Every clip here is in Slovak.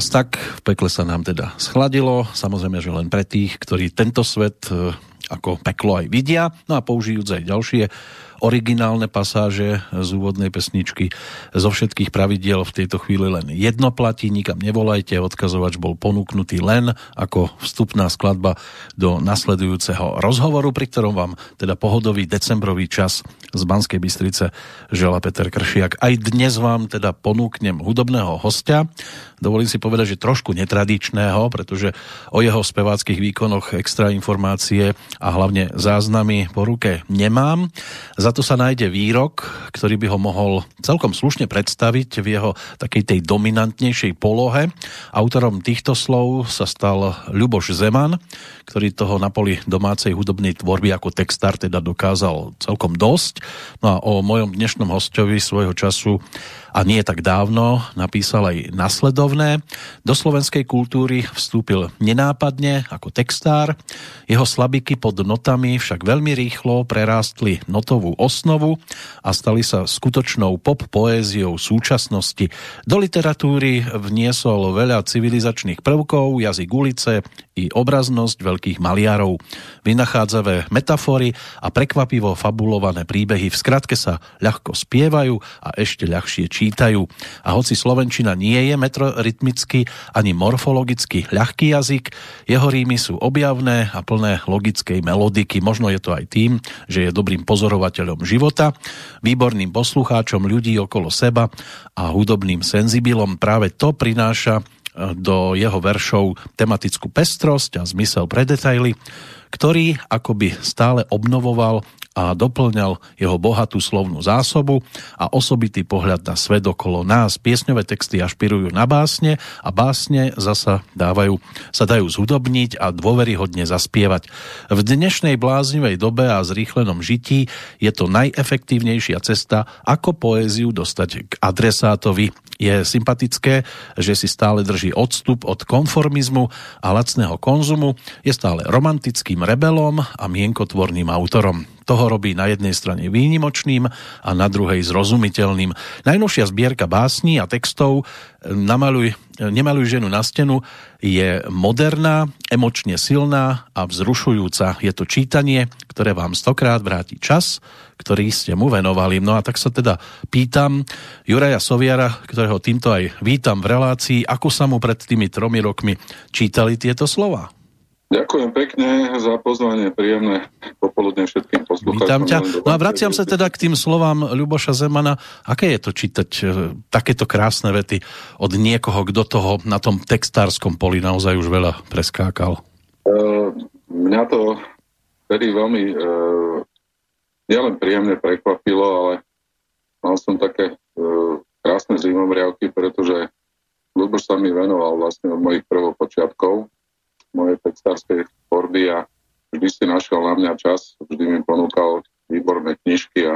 Teraz tak, v pekle sa nám teda schladilo, samozrejme, že len pre tých, ktorí tento svet e, ako peklo aj vidia, no a použijúc aj ďalšie originálne pasáže z úvodnej pesničky. Zo všetkých pravidiel v tejto chvíli len jedno platí, nikam nevolajte, odkazovač bol ponúknutý len ako vstupná skladba do nasledujúceho rozhovoru, pri ktorom vám teda pohodový decembrový čas z Banskej Bystrice žela Peter Kršiak. Aj dnes vám teda ponúknem hudobného hostia, dovolím si povedať, že trošku netradičného, pretože o jeho speváckých výkonoch extra informácie a hlavne záznamy po ruke nemám. Za za to sa nájde výrok, ktorý by ho mohol celkom slušne predstaviť v jeho takej tej dominantnejšej polohe. Autorom týchto slov sa stal Ľuboš Zeman, ktorý toho na poli domácej hudobnej tvorby ako textár teda dokázal celkom dosť. No a o mojom dnešnom hostovi svojho času a nie tak dávno napísal aj nasledovné. Do slovenskej kultúry vstúpil nenápadne ako textár. Jeho slabiky pod notami však veľmi rýchlo prerástli notovú osnovu a stali sa skutočnou pop poéziou súčasnosti. Do literatúry vniesol veľa civilizačných prvkov, jazyk ulice i obraznosť veľkých maliarov. Vynachádzavé metafory a prekvapivo fabulované príbehy v skratke sa ľahko spievajú a ešte ľahšie čítajú. A hoci Slovenčina nie je metrorytmicky ani morfologicky ľahký jazyk, jeho rímy sú objavné a plné logickej melodiky. Možno je to aj tým, že je dobrým pozorovateľom života, výborným poslucháčom ľudí okolo seba a hudobným senzibilom. Práve to prináša do jeho veršov tematickú pestrosť a zmysel pre detaily, ktorý akoby stále obnovoval a doplňal jeho bohatú slovnú zásobu a osobitý pohľad na svet okolo nás. Piesňové texty ašpirujú na básne a básne zasa dávajú, sa dajú zhudobniť a dôveryhodne zaspievať. V dnešnej bláznivej dobe a zrýchlenom žití je to najefektívnejšia cesta, ako poéziu dostať k adresátovi je sympatické, že si stále drží odstup od konformizmu a lacného konzumu, je stále romantickým rebelom a mienkotvorným autorom. Toho robí na jednej strane výnimočným a na druhej zrozumiteľným. Najnovšia zbierka básní a textov Namaluj, Nemaluj ženu na stenu je moderná, emočne silná a vzrušujúca. Je to čítanie, ktoré vám stokrát vráti čas, ktorý ste mu venovali. No a tak sa teda pýtam Juraja Soviara, ktorého týmto aj vítam v relácii, ako sa mu pred tými tromi rokmi čítali tieto slova. Ďakujem pekne za pozvanie, príjemné popoludne všetkým poslucháčom. Vítam ťa. No a vraciam sa teda k tým slovám Ľuboša Zemana. Aké je to čítať e, takéto krásne vety od niekoho, kto toho na tom textárskom poli naozaj už veľa preskákal? Uh, mňa to vtedy veľmi uh, nielen príjemne prekvapilo, ale mal som také krásne zimomriavky, pretože Ľuboš sa mi venoval vlastne od mojich prvopočiatkov mojej textárskej tvorby a vždy si našiel na mňa čas, vždy mi ponúkal výborné knižky a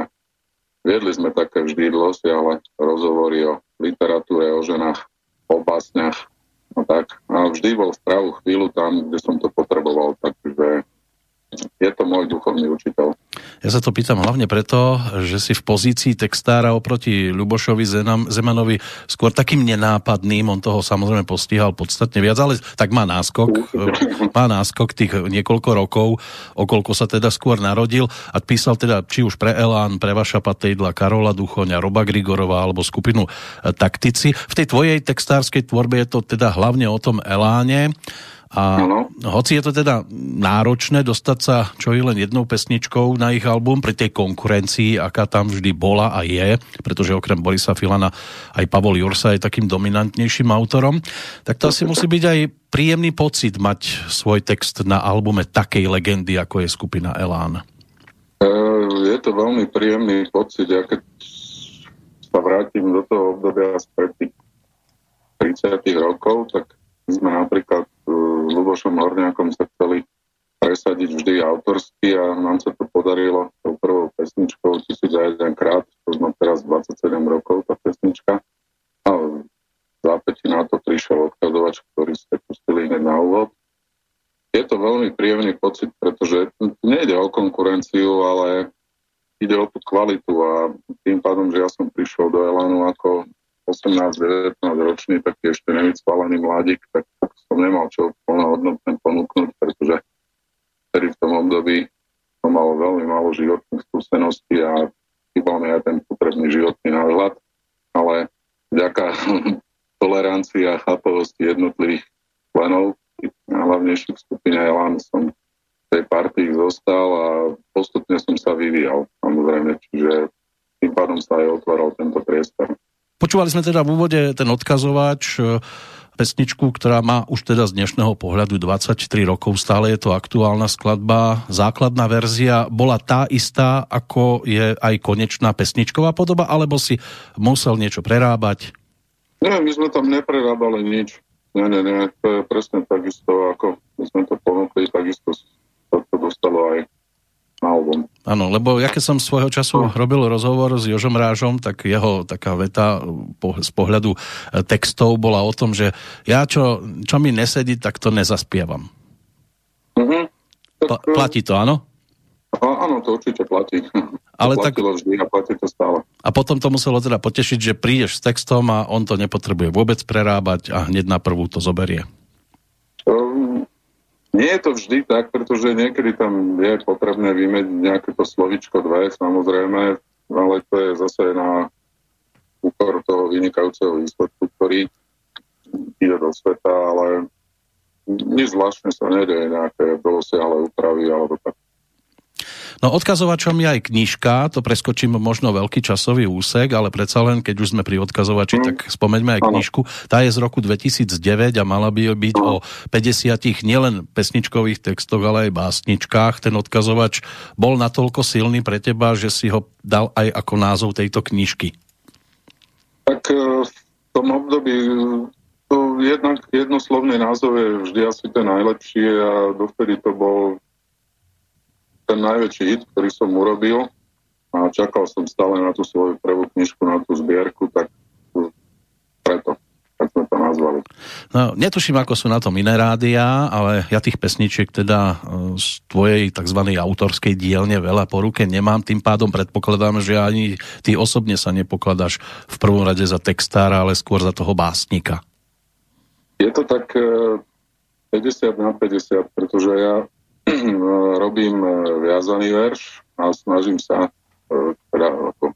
viedli sme také vždy dlhosiahle rozhovory o literatúre, o ženách, o básniach a tak. A vždy bol v pravú chvíľu tam, kde som to potreboval, takže je to môj duchovný učiteľ. Ja sa to pýtam hlavne preto, že si v pozícii textára oproti Ľubošovi Zemanovi skôr takým nenápadným, on toho samozrejme postihal podstatne viac, ale tak má náskok, má náskok tých niekoľko rokov, okolko sa teda skôr narodil a písal teda či už pre Elán, pre Vaša Patejdla, Karola Duchoňa, Roba Grigorova alebo skupinu e, Taktici. V tej tvojej textárskej tvorbe je to teda hlavne o tom Eláne, a ano. hoci je to teda náročné dostať sa čo i len jednou pesničkou na ich album pri tej konkurencii, aká tam vždy bola a je, pretože okrem Borisa Filana aj Pavol Jursa je takým dominantnejším autorom, tak to asi musí byť aj príjemný pocit mať svoj text na albume takej legendy, ako je skupina Elán. E, je to veľmi príjemný pocit. Ja keď sa vrátim do toho obdobia spred 30 rokov, tak sme napríklad Lubošom Horniakom sa chceli presadiť vždy autorsky a nám sa to podarilo tou prvou pesničkou 1001 krát, to sme teraz 27 rokov tá pesnička. A zápäti na to prišiel odkazovač, ktorý ste pustili hneď na úvod. Je to veľmi príjemný pocit, pretože nejde o konkurenciu, ale ide o tú kvalitu a tým pádom, že ja som prišiel do Elanu ako 18-19 ročný, taký ešte nevycpálený mladík, tak som nemal čo plnohodnotné ponúknuť, pretože vtedy v tom období som mal veľmi málo životných skúseností a chýbal mi aj ten potrebný životný náhľad, ale vďaka tolerancii a chápavosti jednotlivých členov, najhlavnejších skupine Elan som v tej partii zostal a postupne som sa vyvíjal, samozrejme, čiže tým pádom sa aj otváral tento priestor. Počúvali sme teda v úvode ten odkazovač, pesničku, ktorá má už teda z dnešného pohľadu 23 rokov, stále je to aktuálna skladba. Základná verzia bola tá istá, ako je aj konečná pesničková podoba, alebo si musel niečo prerábať? Nie, my sme tam neprerábali nič. Nie, nie, nie, to je presne takisto, ako my sme to ponúkli, takisto to, to dostalo aj na album. Áno, lebo ja keď som svojho času robil rozhovor s Jožom Rážom, tak jeho taká veta po, z pohľadu e, textov bola o tom, že ja čo, čo mi nesedí, tak to nezaspievam. Tak, Pla- platí to, áno? Áno, to určite platí. Ale to tak... vždy a platí to stále. A potom to muselo teda potešiť, že prídeš s textom a on to nepotrebuje vôbec prerábať a hneď na prvú to zoberie. Um, nie je to vždy tak, pretože niekedy tam je potrebné vymeniť nejaké to slovičko dve, samozrejme, ale to je zase na úkor toho vynikajúceho výsledku, ktorý ide do sveta, ale nič zvláštne sa nedeje, nejaké dosiahle úpravy alebo tak. No odkazovačom je aj knižka, to preskočím možno veľký časový úsek, ale predsa len, keď už sme pri odkazovači, mm. tak spomeňme aj knižku. Tá je z roku 2009 a mala by byť o 50 nielen pesničkových textoch, ale aj básničkách. Ten odkazovač bol natoľko silný pre teba, že si ho dal aj ako názov tejto knižky. Tak e, v tom období to jednak jednoslovný názov je vždy asi ten najlepší a dovtedy to bol ten najväčší hit, ktorý som urobil a čakal som stále na tú svoju prvú knižku, na tú zbierku, tak preto tak sme to nazvali. No, netuším, ako sú na tom iné rádia, ale ja tých pesničiek teda e, z tvojej tzv. autorskej dielne veľa po ruke nemám, tým pádom predpokladám, že ani ty osobne sa nepokladáš v prvom rade za textára, ale skôr za toho básnika. Je to tak 50 e, na 50, pretože ja robím e, viazaný verš a snažím sa e, teda ako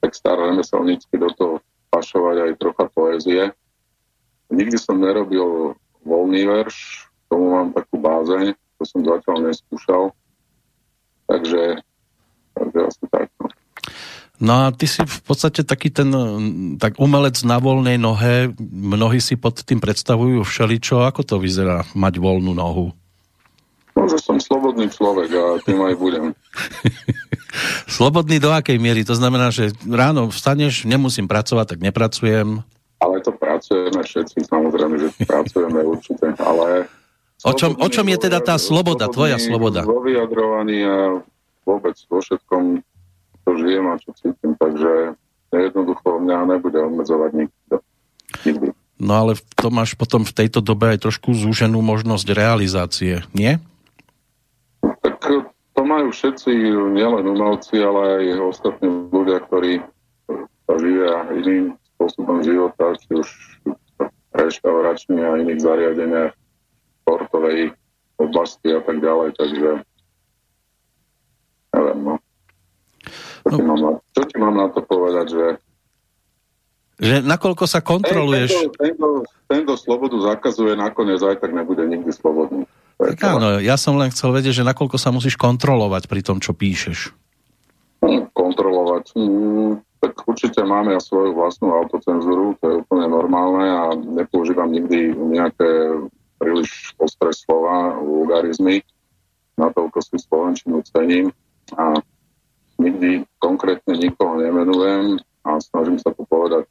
textár remeselnícky do toho pašovať aj trocha poézie. Nikdy som nerobil voľný verš, tomu mám takú bázeň, to som zatiaľ neskúšal. Takže, takže asi tak. No. No a ty si v podstate taký ten tak umelec na voľnej nohe, mnohí si pod tým predstavujú všeličo, ako to vyzerá mať voľnú nohu? No, že som slobodný človek a tým aj budem. slobodný do akej miery? To znamená, že ráno vstaneš, nemusím pracovať, tak nepracujem. Ale to pracujeme všetci, samozrejme, že pracujeme určite, ale... O čom, o čom je teda tá sloboda, tvoja sloboda? Vo vyjadrovaní a vôbec vo všetkom, čo žijem a čo cítim, takže jednoducho mňa nebude obmedzovať nikto. Nikdy. No ale to máš potom v tejto dobe aj trošku zúženú možnosť realizácie, nie? Všetci, nielen umelci, ale aj ostatní ľudia, ktorí sa živia iným spôsobom života, či už reštauračný a iných zariadeniach, sportovej oblasti a tak ďalej, takže neviem, no. Čo, no. Ti mám na, čo ti mám na to povedať, že že nakoľko sa kontroluješ... Ten, tento, tento slobodu zakazuje, nakoniec aj tak nebude nikdy slobodný. Tak áno, ja som len chcel vedieť, že nakoľko sa musíš kontrolovať pri tom, čo píšeš. Kontrolovať. Mm, tak určite máme ja svoju vlastnú autocenzuru, to je úplne normálne a nepoužívam nikdy nejaké príliš ostré slova, vulgarizmy. Natoľko si Slovenčinu cením a nikdy konkrétne nikoho nemenujem a snažím sa to povedať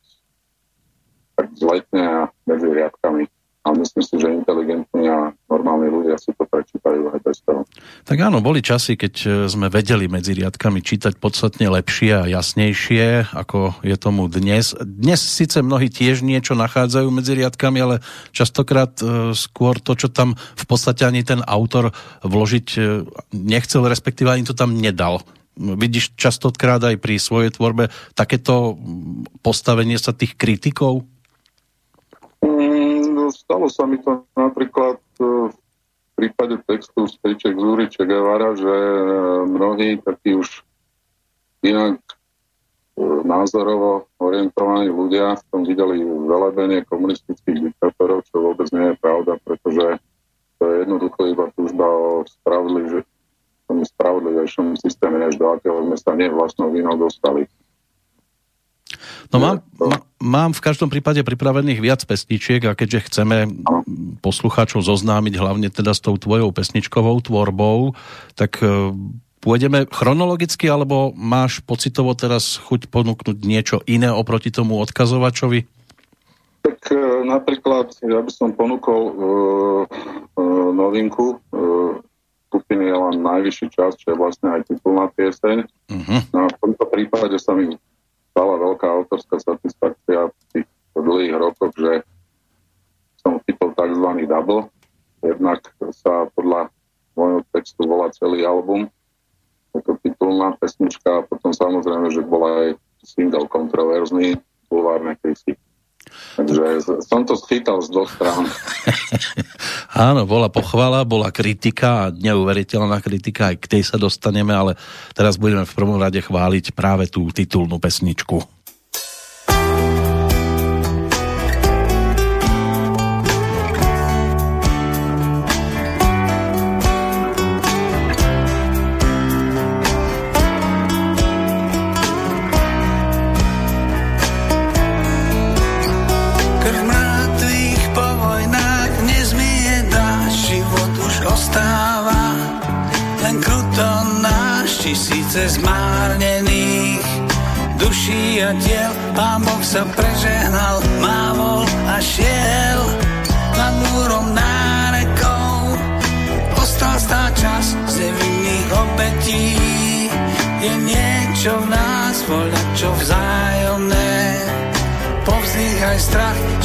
tak zletne a medzi riadkami a myslím si, že inteligentní a normálni ľudia si to prečítajú aj bez toho. Tak áno, boli časy, keď e, sme vedeli medzi riadkami čítať podstatne lepšie a jasnejšie, ako je tomu dnes. Dnes síce mnohí tiež niečo nachádzajú medzi riadkami, ale častokrát e, skôr to, čo tam v podstate ani ten autor vložiť e, nechcel, respektíve ani to tam nedal vidíš častokrát aj pri svojej tvorbe takéto postavenie sa tých kritikov? Stalo sa mi to napríklad e, v prípade textu z Pejček Zúri Guevara, že e, mnohí takí už inak e, názorovo orientovaní ľudia v tom videli velebenie komunistických diktátorov, čo vôbec nie je pravda, pretože to je jednoducho iba túžba o spravodlivejšom systéme, než do akého sme sa nie vlastnou vinou dostali. No mám, má, mám v každom prípade pripravených viac pesničiek a keďže chceme poslucháčov zoznámiť hlavne teda s tou tvojou pesničkovou tvorbou, tak e, pôjdeme chronologicky, alebo máš pocitovo teraz chuť ponúknuť niečo iné oproti tomu odkazovačovi? Tak e, napríklad ja by som ponúkol e, e, novinku e, skupiny je len najvyšší čas, čo je vlastne aj titulná pieseň. Uh-huh. No v tomto prípade sa mi stala veľká autorská satisfakcia v tých dlhých rokoch, že som chytol tzv. double. Jednak sa podľa môjho textu volá celý album. To titulná pesnička a potom samozrejme, že bola aj single kontroverzný, bulvárne krysy. Takže som to schytal z dvoch strán. Áno, bola pochvala, bola kritika neuveriteľná kritika, aj k tej sa dostaneme, ale teraz budeme v prvom rade chváliť práve tú titulnú pesničku.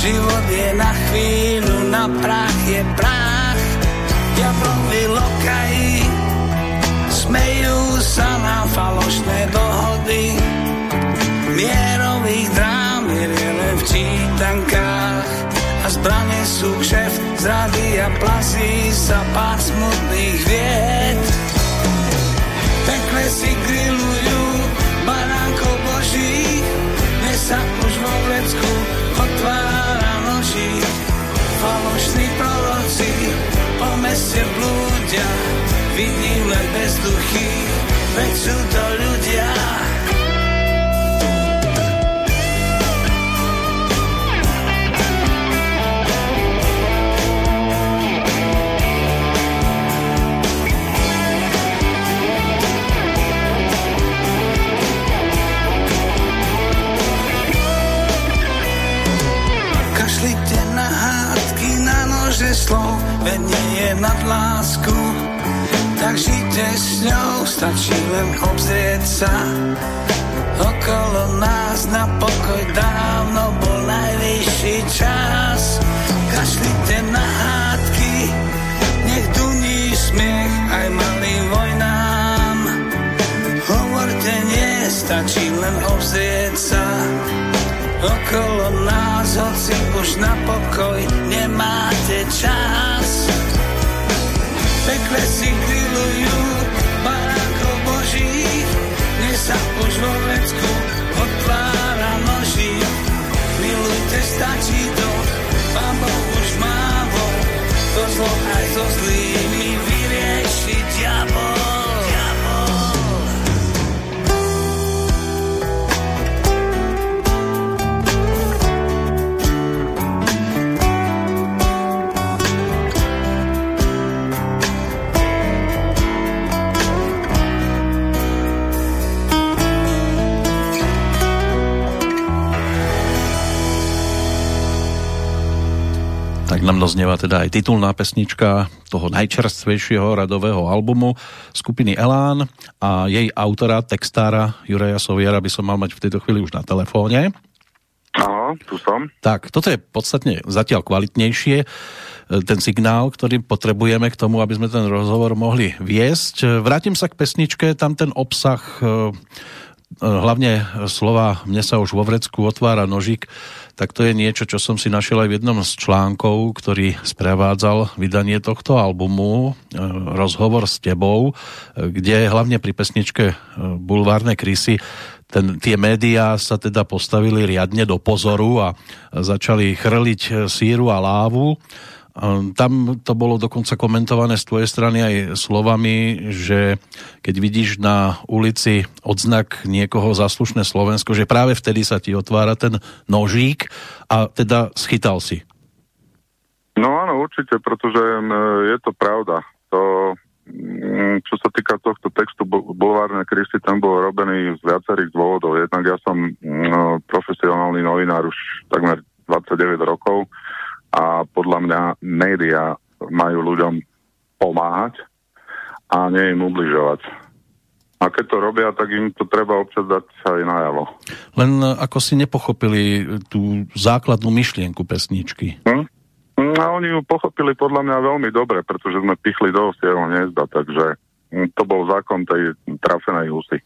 Život je na chvíľu, na prach je prach. Diablovi lokají, smejú sa na falošné dohody. Mierových drám je len v čítankách. A zbranie sú kšef zrady a plasí sa pár smutných vied. Pekle si grillujú baránkov božích dnes sa už vo vlecku otvára noží falošní proroci po meste blúdia vidím len bezduchy, veď sú to ľudia. Nože slov, veď nie je nad lásku tak žite s ňou, stačí len obzrieť sa. Okolo nás na pokoj dávno bol najvyšší čas. Kašlite na hádky, nech duní smiech aj malým vojnám. Hovorte nie, stačí len obzrieť sa. Okolo nás, hoci už na pokoj nemáte čas pekle si grillujú barákov božích, dnes sa už vo vecku otvára noží. Milujte, stačí to, pán Boh už mávo, to zlo aj so zlými vyrieši Tak nám doznieva teda aj titulná pesnička toho najčerstvejšieho radového albumu skupiny Elán a jej autora, textára Juraja Soviera by som mal mať v tejto chvíli už na telefóne. Áno, tu som. Tak, toto je podstatne zatiaľ kvalitnejšie e, ten signál, ktorý potrebujeme k tomu, aby sme ten rozhovor mohli viesť. Vrátim sa k pesničke, tam ten obsah e, e, hlavne slova mne sa už vo vrecku otvára nožík tak to je niečo, čo som si našiel aj v jednom z článkov, ktorý sprevádzal vydanie tohto albumu, e, rozhovor s tebou, kde hlavne pri pesničke e, Bulvárne krysy ten, tie médiá sa teda postavili riadne do pozoru a začali chrliť síru a lávu tam to bolo dokonca komentované z tvojej strany aj slovami, že keď vidíš na ulici odznak niekoho zaslušné Slovensko, že práve vtedy sa ti otvára ten nožík a teda schytal si. No áno, určite, pretože je to pravda. To, mm, čo sa týka tohto textu Bulvárne Kristy, ten bol robený z viacerých dôvodov. Jednak ja som no, profesionálny novinár už takmer 29 rokov a podľa mňa médiá majú ľuďom pomáhať a nie im ubližovať. A keď to robia, tak im to treba občas dať aj najavo. Len e, ako si nepochopili tú základnú myšlienku pesničky. Hm? No, oni ju pochopili podľa mňa veľmi dobre, pretože sme pichli do osieho hniezda, takže to bol zákon tej trafenej husy.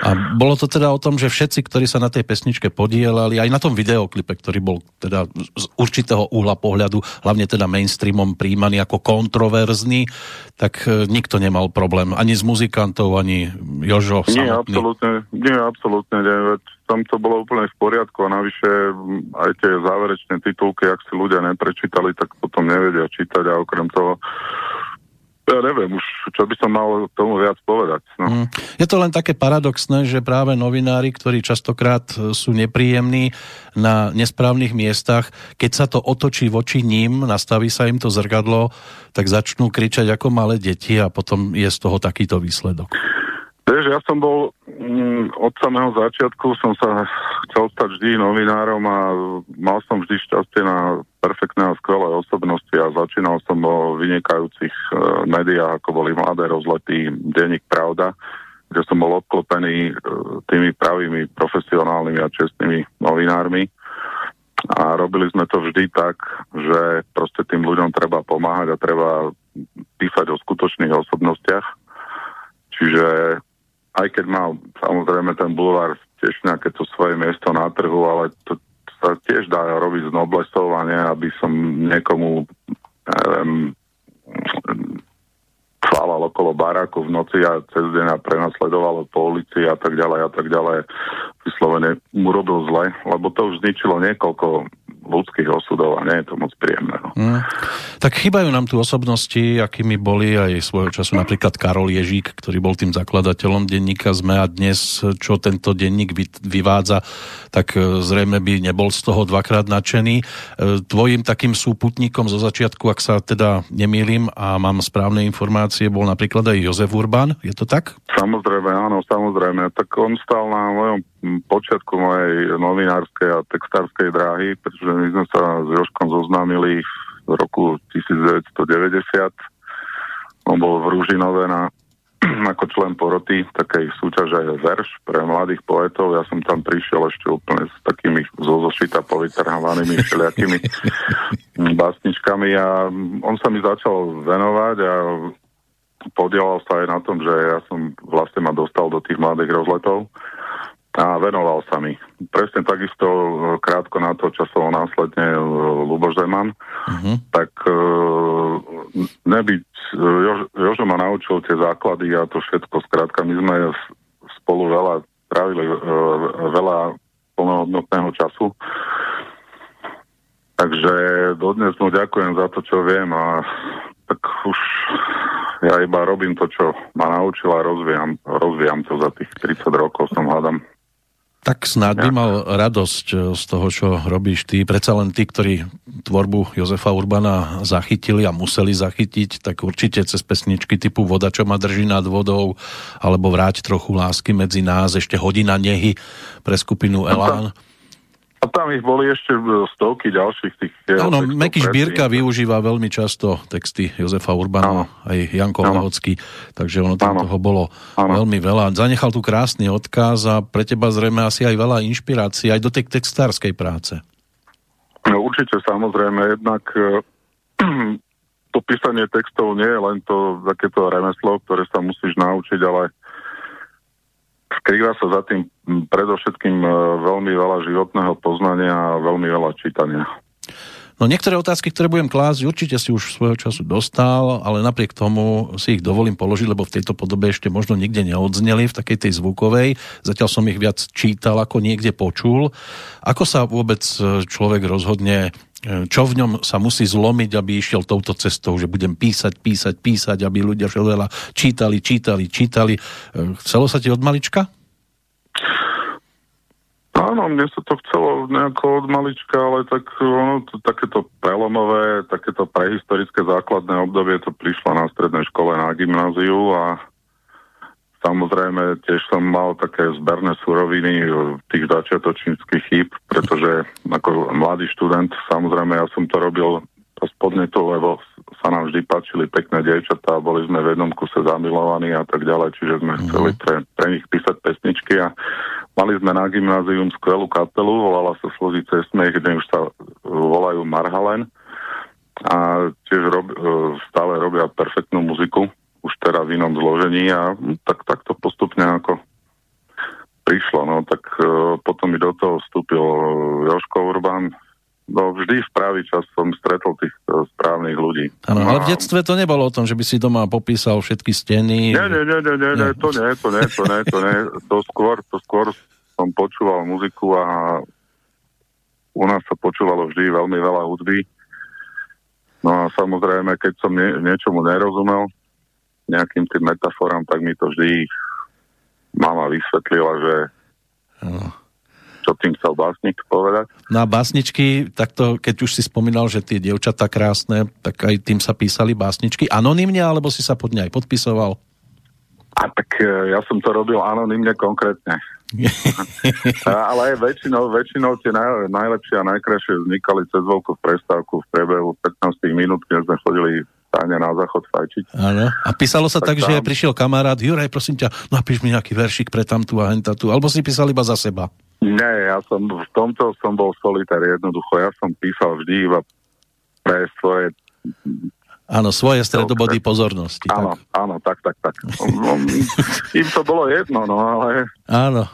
A bolo to teda o tom, že všetci, ktorí sa na tej pesničke podielali, aj na tom videoklipe, ktorý bol teda z určitého uhla pohľadu, hlavne teda mainstreamom príjmaný ako kontroverzný, tak e, nikto nemal problém. Ani s muzikantov, ani Jožo nie, samotný. Absolútne, nie, absolútne nie. Tam to bolo úplne v poriadku a navyše aj tie záverečné titulky, ak si ľudia neprečítali, tak potom nevedia čítať a okrem toho ja neviem už, čo by som mal tomu viac povedať. No. Mm. Je to len také paradoxné, že práve novinári, ktorí častokrát e, sú nepríjemní na nesprávnych miestach, keď sa to otočí voči ním, nastaví sa im to zrkadlo, tak začnú kričať ako malé deti a potom je z toho takýto výsledok. Vieš, ja som bol mm, od samého začiatku, som sa chcel stať vždy novinárom a mal som vždy šťastie na perfektné a skvelé osobnosti a začínal som vo vynikajúcich e, médiách, ako boli Mladé rozlety, Denník Pravda, kde som bol obklopený e, tými pravými profesionálnymi a čestnými novinármi. A robili sme to vždy tak, že proste tým ľuďom treba pomáhať a treba písať o skutočných osobnostiach. Čiže aj keď mal samozrejme ten bulvár tiež nejaké to svoje miesto na trhu, ale to sa tiež dá robiť z noblesov a nie, aby som niekomu neviem, chválal okolo baráku v noci a cez deň a prenasledoval po ulici a tak ďalej a tak ďalej. Vyslovene mu robil zle, lebo to už zničilo niekoľko ľudských osudov a nie je to moc príjemné. Mm. Tak chýbajú nám tu osobnosti, akými boli aj svojho času napríklad Karol Ježík, ktorý bol tým zakladateľom denníka ZME a dnes, čo tento denník vyvádza, tak e, zrejme by nebol z toho dvakrát nadšený. E, tvojim takým súputníkom zo začiatku, ak sa teda nemýlim a mám správne informácie, bol napríklad aj Jozef Urban, je to tak? Samozrejme, áno, samozrejme. Tak on stal na mojom počiatku mojej novinárskej a textárskej dráhy, pretože my sme sa s Joškom zoznámili v roku 1990. On bol v Rúžinove na, ako člen poroty takej súťaže verš pre mladých poetov. Ja som tam prišiel ešte úplne s takými zo zošita povytrhávanými všelijakými básničkami a on sa mi začal venovať a podielal sa aj na tom, že ja som vlastne ma dostal do tých mladých rozletov a venoval sa mi. Presne takisto e, krátko na to časovo následne e, Luboš Zeman, uh-huh. tak uh, nebyť, Jož, Jožo ma naučil tie základy a to všetko, skrátka my sme spolu veľa trávili veľa plnohodnotného času. Takže dodnes mu ďakujem za to, čo viem a tak už ja iba robím to, čo ma naučil a rozvíjam, rozvíjam to za tých 30 rokov, som hľadám. Tak snáď by mal radosť eh, z toho, čo robíš ty. Predsa len tí, ktorí tvorbu Jozefa Urbana zachytili a museli zachytiť, tak určite cez pesničky typu Voda, čo ma drží nad vodou, alebo Vráť trochu lásky medzi nás, ešte Hodina nehy pre skupinu Elán. No a tam ich boli ešte e, stovky ďalších tých... E, Áno, Meky Šbírka využíva veľmi často texty Jozefa Urbana, aj Janko Hlahocký, takže ono tam ano. toho bolo ano. veľmi veľa. Zanechal tu krásny odkaz a pre teba zrejme asi aj veľa inšpirácií aj do tej textárskej práce. No, určite, samozrejme, jednak e, to písanie textov nie je len to takéto remeslo, ktoré sa musíš naučiť, ale skrýva sa za tým predovšetkým e, veľmi veľa životného poznania a veľmi veľa čítania. No niektoré otázky, ktoré budem klásť, určite si už svojho času dostal, ale napriek tomu si ich dovolím položiť, lebo v tejto podobe ešte možno nikde neodzneli, v takej tej zvukovej. Zatiaľ som ich viac čítal, ako niekde počul. Ako sa vôbec človek rozhodne čo v ňom sa musí zlomiť, aby išiel touto cestou, že budem písať, písať, písať, aby ľudia veľa čítali, čítali, čítali. Chcelo sa ti od malička? Áno, mne sa to chcelo nejako od malička, ale tak ono, to, takéto prelomové, takéto prehistorické základné obdobie to prišlo na strednej škole na gymnáziu a Samozrejme, tiež som mal také zberné suroviny tých začiatočníckých chýb, pretože ako mladý študent, samozrejme, ja som to robil z podnetu, lebo sa nám vždy páčili pekné dievčatá, boli sme v jednom kuse zamilovaní a tak ďalej, čiže sme mm-hmm. chceli pre, pre nich písať pesničky a mali sme na gymnázium skvelú kapelu, volala sa Slozice Smech, kde už sa volajú Marhalen a tiež rob, stále robia perfektnú muziku už teda v inom zložení a tak, tak to postupne ako prišlo. No tak uh, potom mi do toho vstúpil Joško Urban, No vždy v pravý čas som stretol tých uh, správnych ľudí. Áno, ale v detstve to nebolo o tom, že by si doma popísal všetky steny. Nie, nie, nie, nie, nie, nie. to nie, to nie, to nie, to nie. To skôr, to skôr som počúval muziku a u nás sa počúvalo vždy veľmi veľa hudby. No a samozrejme, keď som nie, niečomu nerozumel, nejakým tým metaforám, tak mi to vždy mama vysvetlila, že ano. čo tým chcel básnik povedať. No a básničky, takto, keď už si spomínal, že tie dievčatá krásne, tak aj tým sa písali básničky anonymne, alebo si sa pod ne aj podpisoval? A tak e, ja som to robil anonymne konkrétne. ale väčšinou, väčšinou tie naj, najlepšie a najkrajšie vznikali cez veľkú prestávku v priebehu 15 minút, keď sme chodili stáne na záchod fajčiť. Áno. A písalo sa tak, tak tam... že prišiel kamarát, Juraj, prosím ťa, napíš mi nejaký veršik pre tamtu a hentatu, alebo si písal iba za seba? Nie, ja som v tomto som bol solitár jednoducho. Ja som písal vždy iba pre svoje Áno, svoje stredobody pozornosti. Áno, tak. áno, tak, tak, tak. Im to bolo jedno, no ale... Áno.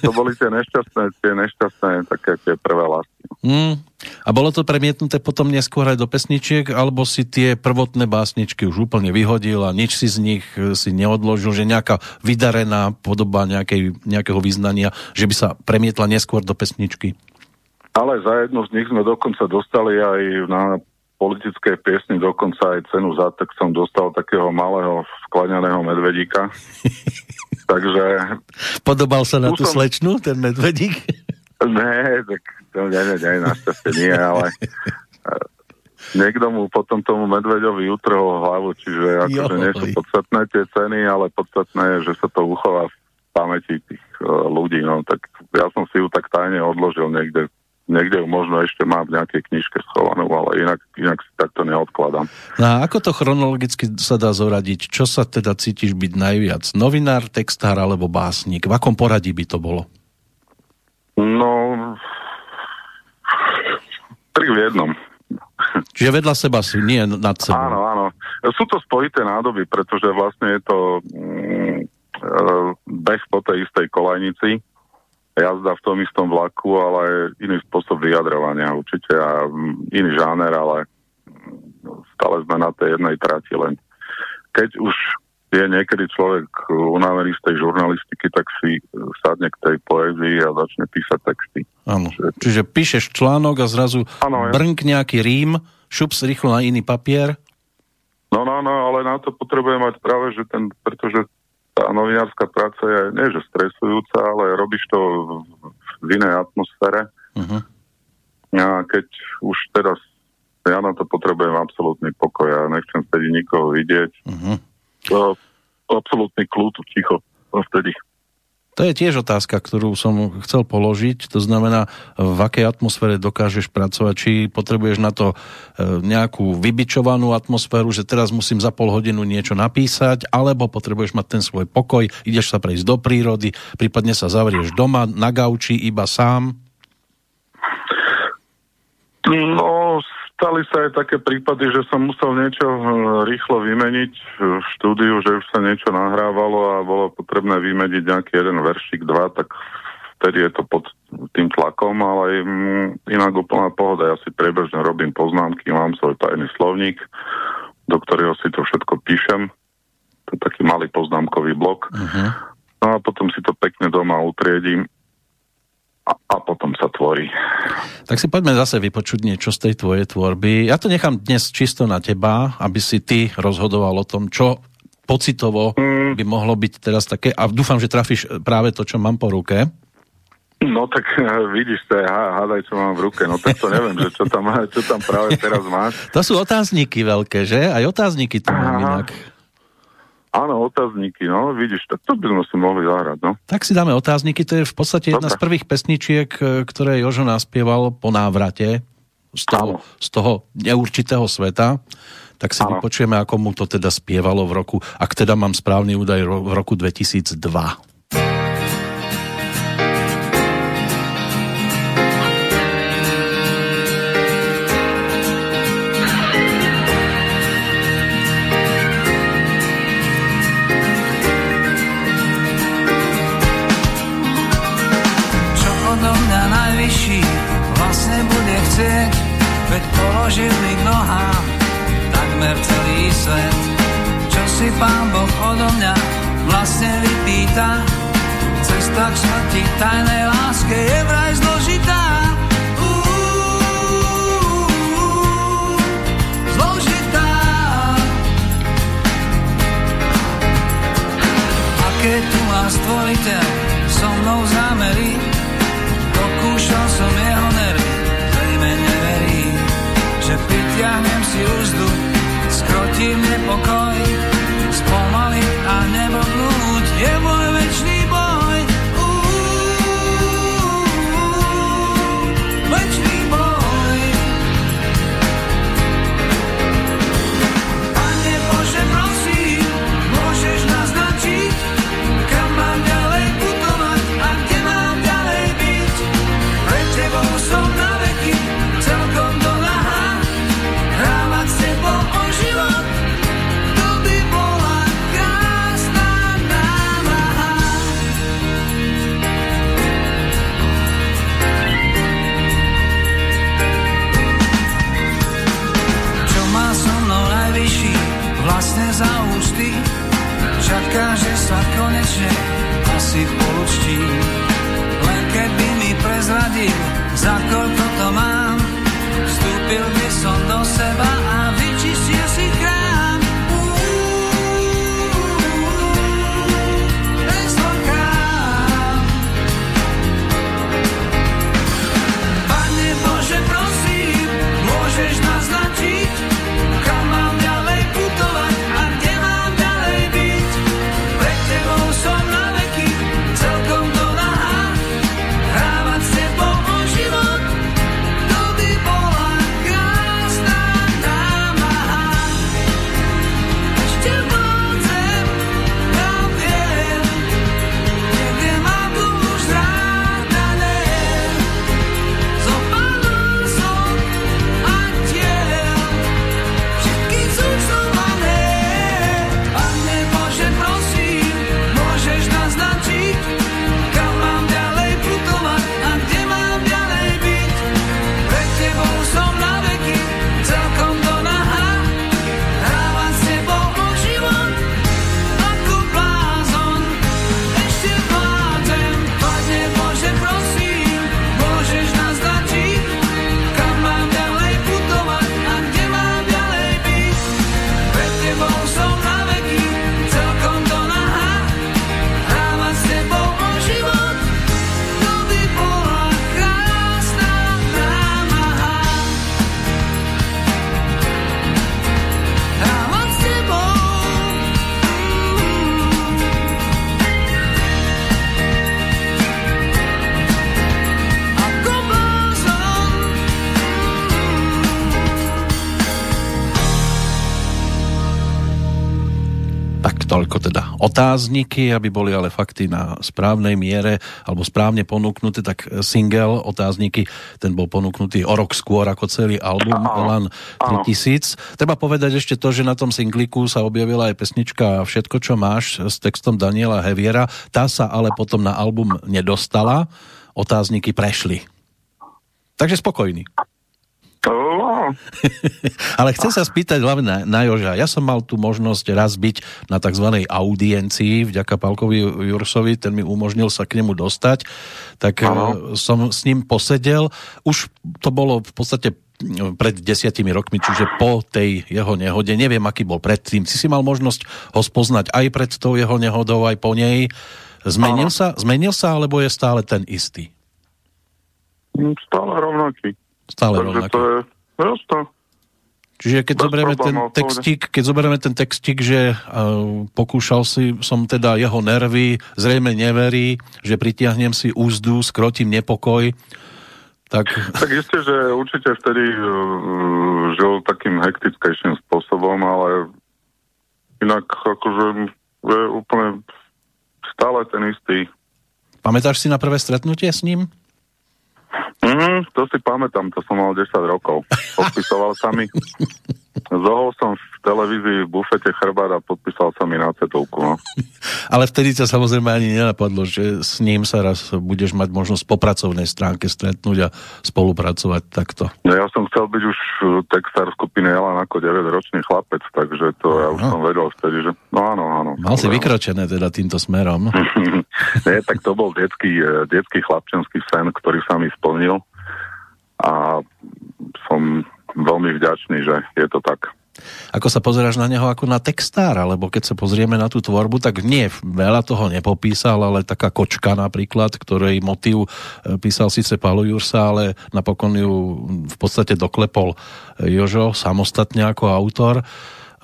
To boli tie nešťastné, tie nešťastné také tie prvé lásky. Mm. A bolo to premietnuté potom neskôr aj do pesničiek, alebo si tie prvotné básničky už úplne vyhodil a nič si z nich e, si neodložil, že nejaká vydarená podoba nejakej, nejakého význania, že by sa premietla neskôr do pesničky? Ale za jednu z nich sme dokonca dostali aj na politické piesni dokonca aj cenu za, tak som dostal takého malého skláňaného medvedíka. Takže... Podobal sa na tú som... slečnu, ten medvedík? Ne, tak to nie, nie, našťastie nie, ale e, niekto mu potom tomu medveďovi utrhol hlavu, čiže akože nie sú podstatné tie ceny, ale podstatné je, že sa to uchová v pamäti tých uh, ľudí, no tak ja som si ju tak tajne odložil niekde niekde ju možno ešte mám v nejakej knižke schovanú, ale inak, inak si takto neodkladám. No a ako to chronologicky sa dá zoradiť? Čo sa teda cítiš byť najviac? Novinár, textár alebo básnik? V akom poradí by to bolo? No, tri v jednom. Čiže vedľa seba si, nie nad sebou. Áno, áno. Sú to spojité nádoby, pretože vlastne je to mm, e, beh po tej istej kolajnici jazda v tom istom vlaku, ale iný spôsob vyjadrovania určite a mm, iný žáner, ale mm, stále sme na tej jednej trati, len keď už je niekedy človek unavený z tej žurnalistiky, tak si sadne k tej poézii a začne písať texty. Áno. Čiže píšeš článok a zrazu ano, brnk nejaký rím, šups rýchlo na iný papier. No, no, no, ale na to potrebujem mať práve, že ten, pretože tá novinárska práca je nie že stresujúca, ale robíš to v, v inej atmosfére. Uh-huh. A keď už teraz ja na to potrebujem absolútny pokoj a nechcem vtedy nikoho vidieť. Uh-huh. To, absolútny kľud, ticho vtedy. To je tiež otázka, ktorú som chcel položiť. To znamená, v akej atmosfére dokážeš pracovať, či potrebuješ na to e, nejakú vybičovanú atmosféru, že teraz musím za pol hodinu niečo napísať, alebo potrebuješ mať ten svoj pokoj, ideš sa prejsť do prírody, prípadne sa zavrieš doma na gauči iba sám. No, Stali sa aj také prípady, že som musel niečo eh, rýchlo vymeniť v štúdiu, že už sa niečo nahrávalo a bolo potrebné vymeniť nejaký jeden veršik, dva, tak vtedy je to pod tým tlakom, ale mm, inak úplná pohoda. Ja si prebežne robím poznámky, mám svoj tajný slovník, do ktorého si to všetko píšem. To je taký malý poznámkový blok. Uh-huh. No a potom si to pekne doma utriedím a, a potom sa tvorí. Tak si poďme zase vypočuť niečo z tej tvojej tvorby. Ja to nechám dnes čisto na teba, aby si ty rozhodoval o tom, čo pocitovo mm. by mohlo byť teraz také, a dúfam, že trafíš práve to, čo mám po ruke. No tak vidíš to, hádaj, čo mám v ruke, no tak to neviem, že čo tam, čo tam práve teraz máš. To sú otázniky veľké, že? Aj otázniky tu mám inak. Áno, otázniky, no vidíš, tak to by sme si mohli zahrať, no. Tak si dáme otázniky, to je v podstate jedna Dobre. z prvých pesničiek, e, ktoré Jožo naspieval po návrate z toho, z toho neurčitého sveta. Tak si ano. vypočujeme, ako mu to teda spievalo v roku, ak teda mám správny údaj, v roku 2002. Veď položil mi k nohám takmer celý svet. Čo si pán Boh odo mňa vlastne vypýta? Cesta k smrti tajnej láske je vraj zložitá. zložitá. Aké tu má stvoriteľ so mnou zámery, pokúšal som jeho pritiahnem si úzdu, skrotím nepokoj, spomaliť a nebodnúť je môj otázniky, aby boli ale fakty na správnej miere alebo správne ponúknuté, tak single otázniky, ten bol ponúknutý o rok skôr ako celý album Elan 3000. Treba povedať ešte to, že na tom singliku sa objavila aj pesnička Všetko, čo máš s textom Daniela Heviera. Tá sa ale potom na album nedostala. Otázniky prešli. Takže spokojný. No, Ale chcem sa spýtať hlavne na, na Joža. Ja som mal tu možnosť raz byť na tzv. audiencii vďaka Palkovi Jursovi, ten mi umožnil sa k nemu dostať, tak Áno. e, som s ním posedel. Už to bolo v podstate pred desiatimi rokmi, čiže po tej jeho nehode. Neviem, aký bol predtým. Si si mal možnosť ho spoznať aj pred tou jeho nehodou, aj po nej. Zmenil sa, zmenil sa, alebo je stále ten istý? stále rovnaký. Stále Takže rovnaký. to je jasno. Čiže keď Bez zoberieme ten textík, keď zoberieme ten textík, že uh, pokúšal si som teda jeho nervy, zrejme neverí, že pritiahnem si úzdu, skrotím nepokoj, tak Tak isté, že určite vtedy uh, žil takým hektickejším spôsobom, ale inak akože je úplne stále ten istý. pamätáš si na prvé stretnutie s ním? Mm, to si pamätám, to som mal 10 rokov. Podpisoval sa mi. Zohol som v televízii v bufete chrbát a podpísal sa mi na cetovku. No. Ale vtedy ťa samozrejme ani nenapadlo, že s ním sa raz budeš mať možnosť po pracovnej stránke stretnúť a spolupracovať takto. No, ja som chcel byť už textár skupiny Elan ako 9-ročný chlapec, takže to ja už som vedel vtedy, že no áno, áno. Mal si vykročené teda týmto smerom. Nie, tak to bol detský, eh, detský chlapčenský sen, ktorý sa mi splnil a som veľmi vďačný, že je to tak. Ako sa pozeráš na neho ako na textára, lebo keď sa pozrieme na tú tvorbu, tak nie, veľa toho nepopísal, ale taká kočka napríklad, ktorej motív e, písal síce Paolo Jursa, ale napokon ju v podstate doklepol Jožo samostatne ako autor.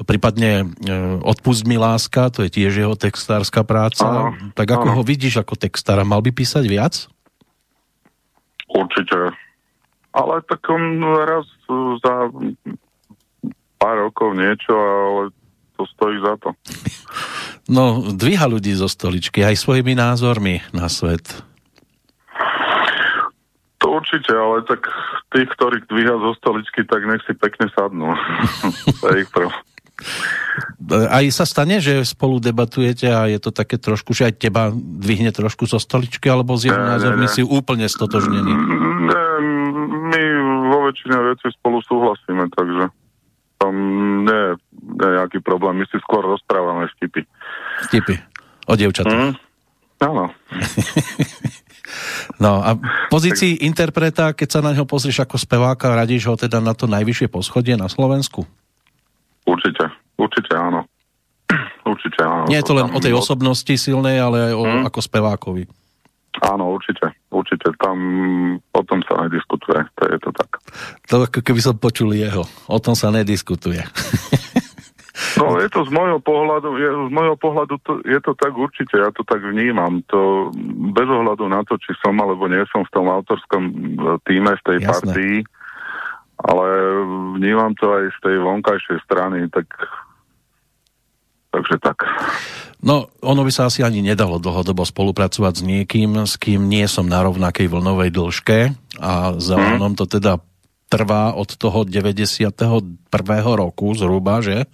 Prípadne e, Odpust mi láska, to je tiež jeho textárska práca. Aha, tak ako aha. ho vidíš ako textára? Mal by písať viac? Určite ale tak on raz za pár rokov niečo, ale to stojí za to. No, dvíha ľudí zo stoličky aj svojimi názormi na svet. To určite, ale tak tých, ktorých dvíha zo stoličky, tak nech si pekne sadnú. to je ich prv. Aj sa stane, že spolu debatujete a je to také trošku, že aj teba dvihne trošku zo stoličky, alebo z jeho názormi si úplne stotožnený? Ne, my vo väčšine veci spolu súhlasíme, takže tam nie je nejaký problém. My si skôr rozprávame vtipy. Vtipy. O dievčatách. Mm, áno. no a pozícii interpreta, keď sa na ňo pozrieš ako speváka, radíš ho teda na to najvyššie poschodie na Slovensku? Určite, určite áno. Určite áno. Nie je to len o tej osobnosti silnej, ale aj o, hmm. ako spevákovi. Áno, určite. Určite. Tam o tom sa nediskutuje. To je to tak. To ako keby som počul jeho. O tom sa nediskutuje. No je to z môjho pohľadu, je, z môjho pohľadu to, je to tak určite, ja to tak vnímam. To bez ohľadu na to, či som alebo nie som v tom autorskom e, týme, v tej Jasné. partii, ale vnímam to aj z tej vonkajšej strany, tak takže tak. No, ono by sa asi ani nedalo dlhodobo spolupracovať s niekým, s kým nie som na rovnakej vlnovej dĺžke a za hmm. to teda trvá od toho 91. roku zhruba, že?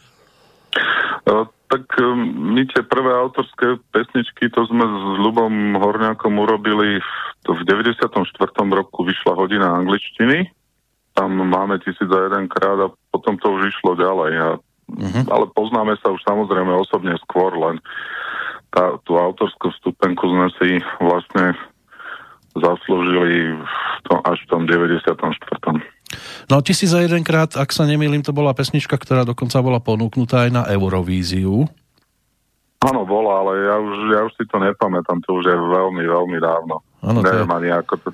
No, tak um, my tie prvé autorské pesničky, to sme s Ľubom Horňákom urobili v, v 94. roku vyšla hodina angličtiny tam máme tisíc za jeden krát a potom to už išlo ďalej. A, uh-huh. Ale poznáme sa už samozrejme osobne skôr, len tá, tú autorskú stupenku sme si vlastne zaslúžili v tom, až v tom 94. No tisíc za jedenkrát, ak sa nemýlim, to bola pesnička, ktorá dokonca bola ponúknutá aj na Eurovíziu. Áno, bola, ale ja už, ja už si to nepamätám, to už je veľmi, veľmi dávno. Áno, Neviem je... ani ako to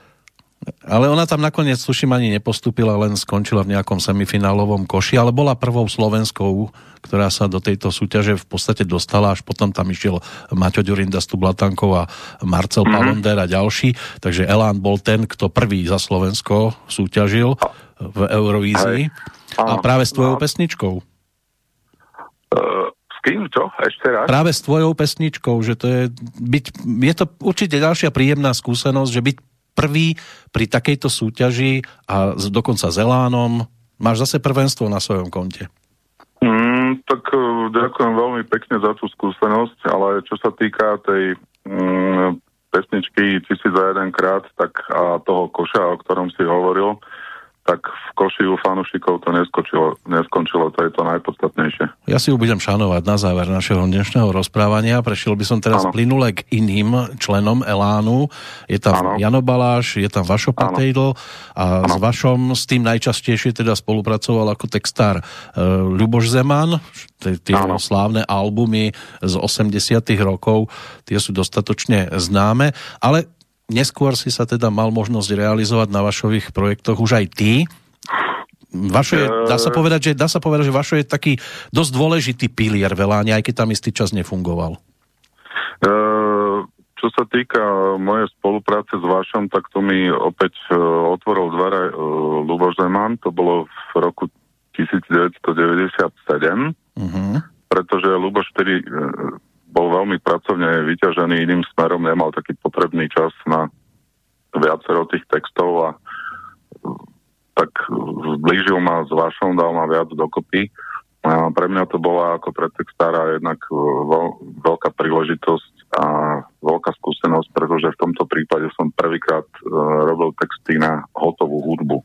ale ona tam nakoniec, tuším, ani nepostupila, len skončila v nejakom semifinálovom koši, ale bola prvou Slovenskou, ktorá sa do tejto súťaže v podstate dostala, až potom tam išiel Maťo Ďurinda s Tublatankou a Marcel mm-hmm. Palonder a ďalší, takže Elán bol ten, kto prvý za Slovensko súťažil v Eurovízii a práve s tvojou pesničkou. Uh, s kým, čo? Ešte raz? Práve s tvojou pesničkou, že to je byť, je to určite ďalšia príjemná skúsenosť, že byť prvý pri takejto súťaži a dokonca s Elánom. Máš zase prvenstvo na svojom konte. Mm, tak uh, ďakujem veľmi pekne za tú skúsenosť, ale čo sa týka tej mm, pesničky Tisíc za jeden krát, tak a toho koša, o ktorom si hovoril, tak v koši u fanúšikov to neskončilo, neskončilo, to je to najpodstatnejšie. Ja si ju budem šanovať na záver našeho dnešného rozprávania. Prešiel by som teraz ano. plynule k iným členom Elánu. Je tam ano. Jano Baláš, je tam Vašo Patejdl a ano. s Vašom s tým najčastejšie teda spolupracoval ako textár uh, Ľuboš Zeman, tie slávne albumy z 80 rokov, tie sú dostatočne známe, ale neskôr si sa teda mal možnosť realizovať na vašových projektoch už aj ty. Vašo je, dá sa povedať, že, dá sa povedať, že Vašo je taký dosť dôležitý pilier Veláne, aj keď tam istý čas nefungoval. Uh, čo sa týka mojej spolupráce s Vašom, tak to mi opäť uh, otvoril dvere Luboš Zeman, to bolo v roku 1997, uh-huh. pretože Luboš vtedy bol veľmi pracovne vyťažený iným smerom, nemal taký potrebný čas na viacero tých textov a tak zblížil ma s vašou, dal ma viac dokopy. A pre mňa to bola ako pre textára jednak veľ, veľká príležitosť a veľká skúsenosť, pretože v tomto prípade som prvýkrát uh, robil texty na hotovú hudbu.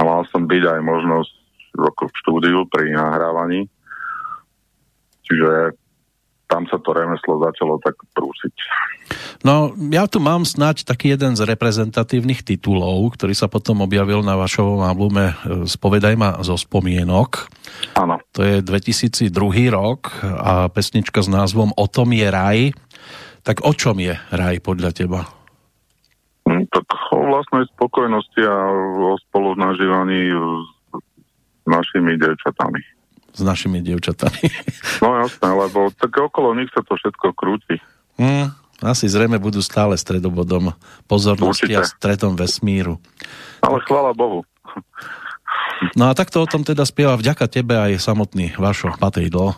A mal som byť aj možnosť ako v štúdiu pri nahrávaní. Čiže tam sa to remeslo začalo tak prúsiť. No, ja tu mám snať taký jeden z reprezentatívnych titulov, ktorý sa potom objavil na vašom albume e, Spovedaj ma zo spomienok. Áno. To je 2002 rok a pesnička s názvom O tom je raj. Tak o čom je raj podľa teba? Hm, tak o vlastnej spokojnosti a o spolunažívaní s našimi devčatami s našimi dievčatami. No jasné, lebo tak okolo nich sa to všetko krúti. Mm, asi zrejme budú stále stredobodom pozornosti Určite. a stretom vesmíru. Ale chvála Bohu. No a takto o tom teda spieva vďaka tebe aj samotný Vašo Patejdlo.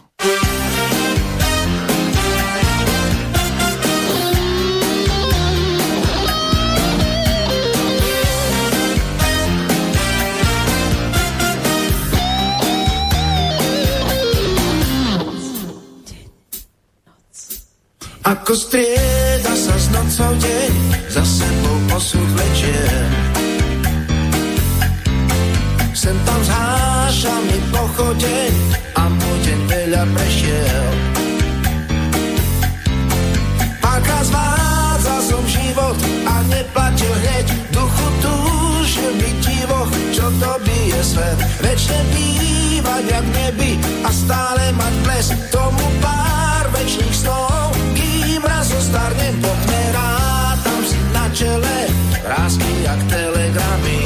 Ako strieda sa s nocou deň, za sebou posud večer. Sem tam zháša mi pochodeň a môj deň veľa prešiel. Aká zvádza som život a neplatil hneď duchu túžil byť divoch, čo to bije svet. Večne bývať jak nebi a stále mať ples tomu pár večných snov starnem, poďme tam si na čele, rásky jak telegramy.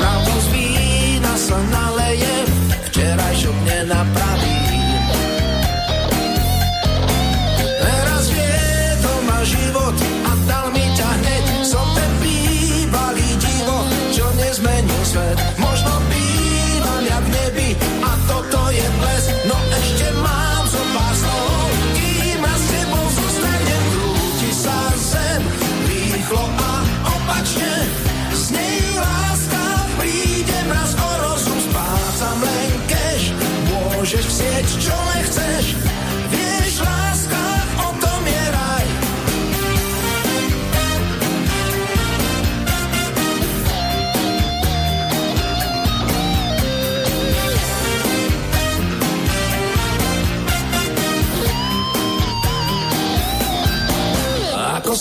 Pravdu z vína sa nalejem, včerajšok nenapraví. Teraz vie to ma život a dal mi ťa hneď, som ten bývalý divo, čo nezmenil svet. Možno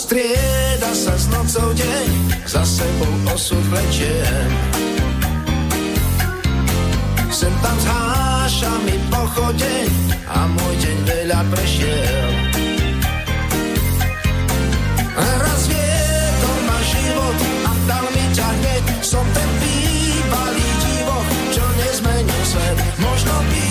Ako strie sa s nocou deň, za sebou osud vlečiem. Sem tam zháša mi pochodeň a môj deň veľa prešiel. Raz to ma život a dal mi ťa hneď, som ten bývalý divo, čo nezmenil svet. Možno bývam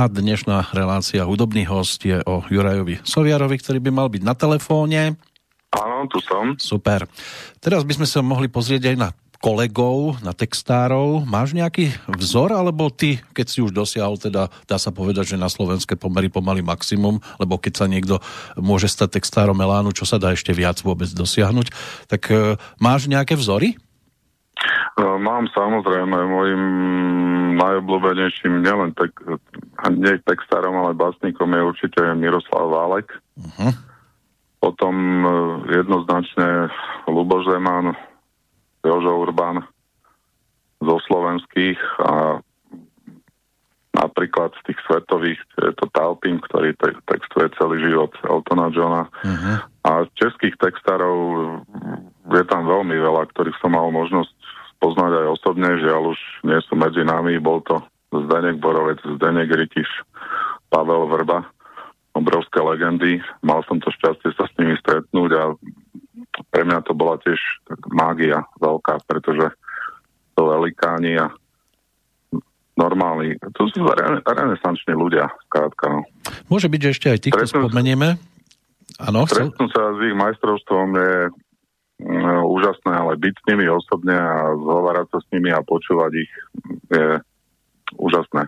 a dnešná relácia hudobný host je o Jurajovi Soviarovi, ktorý by mal byť na telefóne. Áno, tu som. Super. Teraz by sme sa mohli pozrieť aj na kolegov, na textárov. Máš nejaký vzor, alebo ty, keď si už dosiahol, teda dá sa povedať, že na slovenské pomery pomaly maximum, lebo keď sa niekto môže stať textárom Elánu, čo sa dá ešte viac vôbec dosiahnuť, tak e, máš nejaké vzory? No, mám samozrejme, môjim najobľúbenejším nielen tek, nie textárom, ale básnikom je určite Miroslav Válek. Uh-huh. Potom e, jednoznačne Luboš Zeman, Jožo Urban zo slovenských a napríklad z tých svetových, je to Talpin, ktorý te- textuje celý život Eltona Johna. Uh-huh. A z českých textárov je tam veľmi veľa, ktorých som mal možnosť poznať aj osobne, žiaľ už nie sú medzi nami, bol to Zdenek Borovec, Zdenek Rytiš, Pavel Vrba, obrovské legendy. Mal som to šťastie sa s nimi stretnúť a pre mňa to bola tiež mágia veľká, pretože to velikáni a normálni, to sú renesanční ľudia, skrátka. No. Môže byť, že ešte aj týchto spomenieme. Áno, chcel... sa s ich majstrovstvom je úžasné, ale byť s nimi osobne a zhovárať sa s nimi a počúvať ich je úžasné.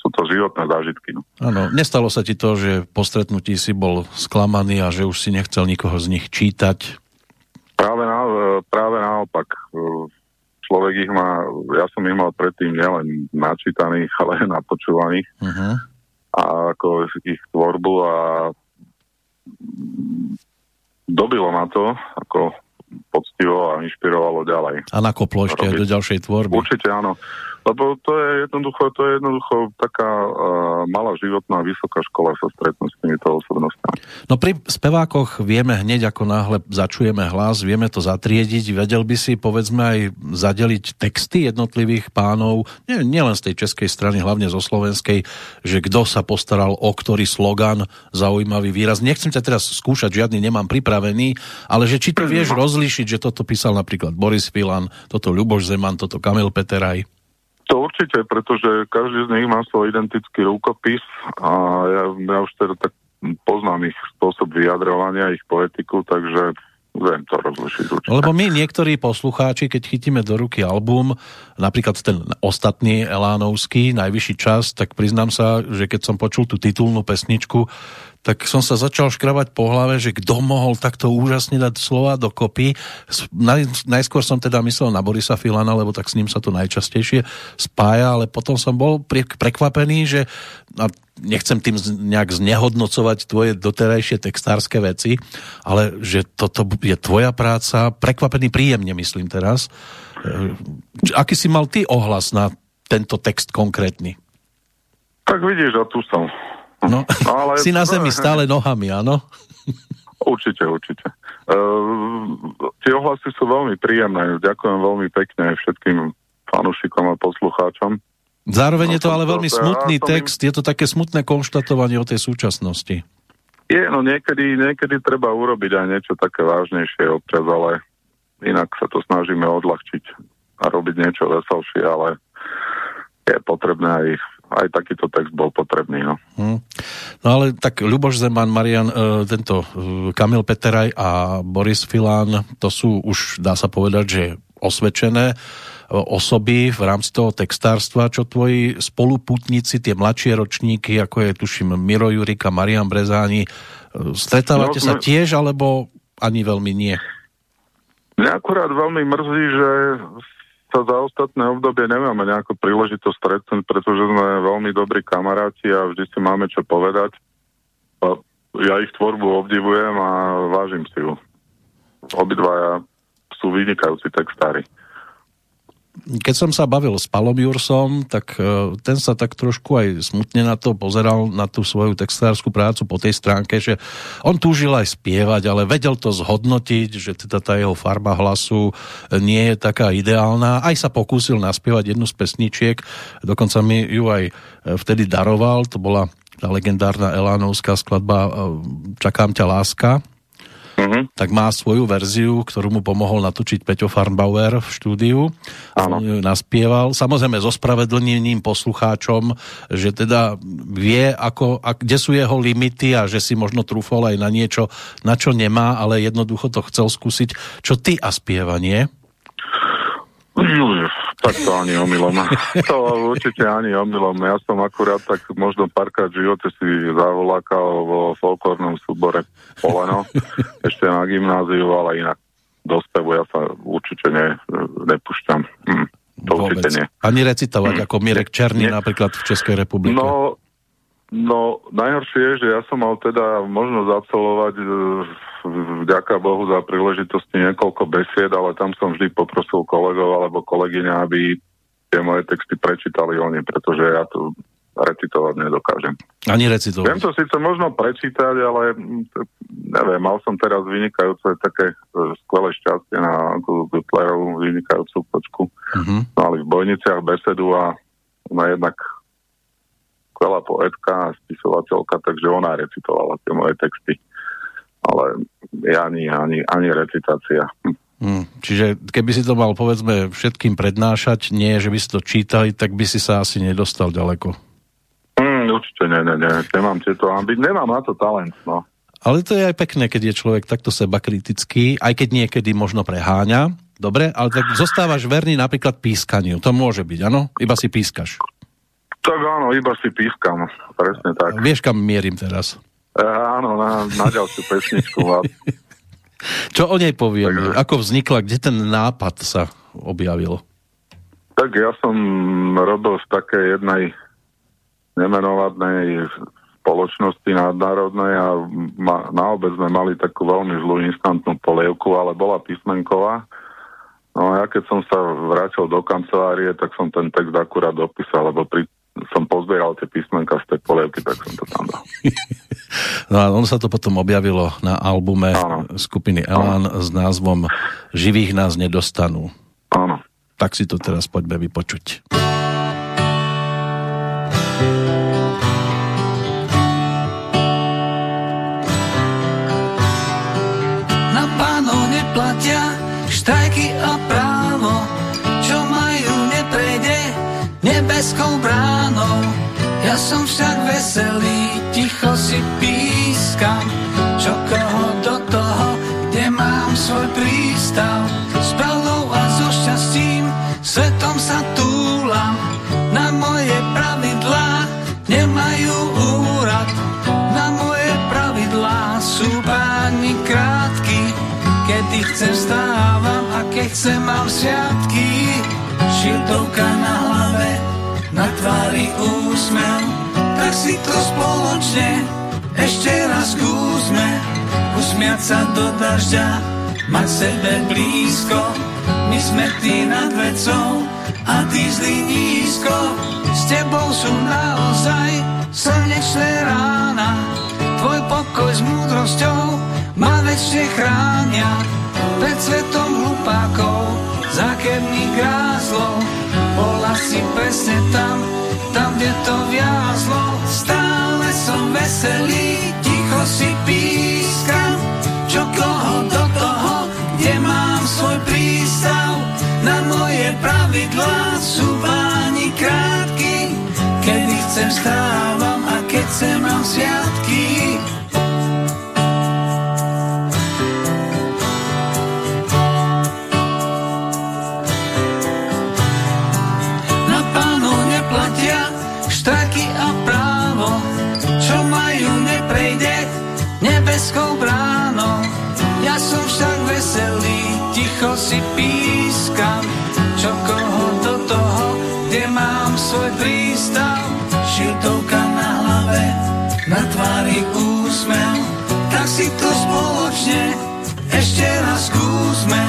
Sú to životné zážitky. No. Áno, nestalo sa ti to, že po stretnutí si bol sklamaný a že už si nechcel nikoho z nich čítať? Práve, na, práve naopak. Človek ich má, ja som ich mal predtým nielen načítaných, ale aj napočúvaných. Uh-huh. A ako ich tvorbu a dobilo ma to, ako poctivo a inšpirovalo ďalej. A nakoplo ešte aj do ďalšej tvorby. Určite áno. Lebo to je jednoducho, to je jednoducho taká uh, malá životná vysoká škola sa stretnú s týmito osobnostiami. No pri spevákoch vieme hneď, ako náhle začujeme hlas, vieme to zatriediť. Vedel by si, povedzme, aj zadeliť texty jednotlivých pánov, nie, nielen z tej českej strany, hlavne zo slovenskej, že kto sa postaral o ktorý slogan, zaujímavý výraz. Nechcem ťa teraz skúšať, žiadny nemám pripravený, ale že či to vieš rozlíšiť, že toto písal napríklad Boris Filan, toto Ľuboš Zeman, toto Kamil Peteraj. To určite, pretože každý z nich má svoj identický rukopis a ja, ja už teda tak poznám ich spôsob vyjadrovania, ich poetiku, takže viem to rozlišiť určite. Lebo my niektorí poslucháči, keď chytíme do ruky album, napríklad ten ostatný Elánovský, najvyšší čas, tak priznám sa, že keď som počul tú titulnú pesničku, tak som sa začal škrabať po hlave, že kto mohol takto úžasne dať slova dokopy. Naj, najskôr som teda myslel na Borisa Filana, lebo tak s ním sa to najčastejšie spája, ale potom som bol prekvapený, že a nechcem tým nejak znehodnocovať tvoje doterajšie textárske veci, ale že toto je tvoja práca, prekvapený príjemne myslím teraz. E, aký si mal ty ohlas na tento text konkrétny? Tak vidíš, a tu som. No, no ale... si na zemi stále nohami, áno? Určite, určite. Uh, tie ohlasy sú veľmi príjemné. Ďakujem veľmi pekne všetkým fanúšikom a poslucháčom. Zároveň no, je to ale veľmi smutný ja text, im... je to také smutné konštatovanie o tej súčasnosti. Je, no niekedy, niekedy treba urobiť aj niečo také vážnejšie občas, ale inak sa to snažíme odľahčiť a robiť niečo veselšie, ale je potrebné aj aj takýto text bol potrebný. No, hmm. no ale tak Ľuboš Zeman, Marian, e, tento e, Kamil Peteraj a Boris Filán, to sú už, dá sa povedať, že osvedčené e, osoby v rámci toho textárstva, čo tvoji spoluputníci, tie mladšie ročníky, ako je tuším Miro Jurika, Marian Brezáni, e, stretávate no, sa tiež, alebo ani veľmi nie? Mňa akurát veľmi mrzí, že sa za ostatné obdobie nemáme nejakú príležitosť stretnúť, pretože sme veľmi dobrí kamaráti a vždy si máme čo povedať. Ja ich tvorbu obdivujem a vážim si ju. Obidvaja sú vynikajúci textári keď som sa bavil s Palom Jursom, tak e, ten sa tak trošku aj smutne na to pozeral, na tú svoju textárskú prácu po tej stránke, že on túžil aj spievať, ale vedel to zhodnotiť, že teda tá jeho farba hlasu nie je taká ideálna. Aj sa pokúsil naspievať jednu z pesničiek, dokonca mi ju aj e, vtedy daroval, to bola tá legendárna elánovská skladba e, Čakám ťa láska. Uh-huh. tak má svoju verziu, ktorú mu pomohol natočiť Peťo Farnbauer v štúdiu. Áno. Naspieval. Samozrejme so spravedlnením poslucháčom, že teda vie, ako, a kde sú jeho limity a že si možno trúfol aj na niečo, na čo nemá, ale jednoducho to chcel skúsiť. Čo ty a spievanie? Tak to ani omylom. To určite ani omylom. Ja som akurát tak možno párkrát v živote si zavolákal vo folklórnom súbore Poleno, ešte na gymnáziu, ale inak do spevu ja sa určite ne, nepúšťam. Hm, to Vôbec. určite nie. Ani recitovať hm. ako Mirek Černý napríklad v Českej republike. No, no, najhoršie je, že ja som mal teda možnosť absolvovať e, vďaka Bohu za príležitosti niekoľko besied, ale tam som vždy poprosil kolegov alebo kolegyňa, aby tie moje texty prečítali oni, pretože ja to recitovať nedokážem. Ani recitovať. Viem to síce možno prečítať, ale neviem, mal som teraz vynikajúce také e, skvelé šťastie na Gutlerovú vynikajúcu počku. Uh-huh. Mali v Bojniciach besedu a ona jednak skvelá poetka a spisovateľka, takže ona recitovala tie moje texty ale ani, ani, ani recitácia. Hmm, čiže keby si to mal povedzme všetkým prednášať, nie, že by si to čítali, tak by si sa asi nedostal ďaleko. Hmm, určite nie, nie, nie. Nemám tieto ambiť, nemám na to talent, no. Ale to je aj pekné, keď je človek takto seba kritický, aj keď niekedy možno preháňa. Dobre, ale tak zostávaš verný napríklad pískaniu. To môže byť, áno? Iba si pískaš. Tak áno, iba si pískam. Presne tak. Vieš, kam mierim teraz? E, áno, na, na ďalšiu pesničku. Čo o nej povieme? Tak, Ako vznikla? Kde ten nápad sa objavil? Tak ja som robil v takej jednej nemenovanej spoločnosti nadnárodnej a ma, na obec sme mali takú veľmi zlú instantnú polievku, ale bola písmenková. No a ja keď som sa vrátil do kancelárie, tak som ten text akurát dopísal, lebo pri som pozbieral tie písmenka z tej polievky, tak som to tam dal. no a ono sa to potom objavilo na albume Áno. skupiny Elan Áno. s názvom Živých nás nedostanú. Áno. Tak si to teraz poďme vypočuť. Na pánov neplatia nebeskou bránou ja som však veselý, ticho si pískam, čo koho do toho, kde mám svoj prístav. S pravdou a so šťastím, svetom sa túlam, na moje pravidlá nemajú úrad. Na moje pravidlá sú páni krátky, kedy chcem stávam a keď chcem mám sviatky. Šiltovka na hlave, na tvári úsmev, tak si to spoločne ešte raz skúsme. Usmiať sa do dažďa, mať sebe blízko, my sme tí nad vecou a tí zlí nízko. S tebou sú naozaj slnečné rána, tvoj pokoj s múdrosťou ma väčšie chránia pred svetom hlupákov, zákerných grázlov bola si presne tam, tam, kde to viazlo. Stále som veselý, ticho si pískam, čo koho do toho, kde mám svoj prístav. Na moje pravidlá sú váni krátky, kedy chcem stávam a keď chcem mám sviatky. Si pískam, čo koho do toho, kde mám svoj prístav. Šiltovka na hlave, na tvári úsmev, tak si to spoločne ešte raz skúsme.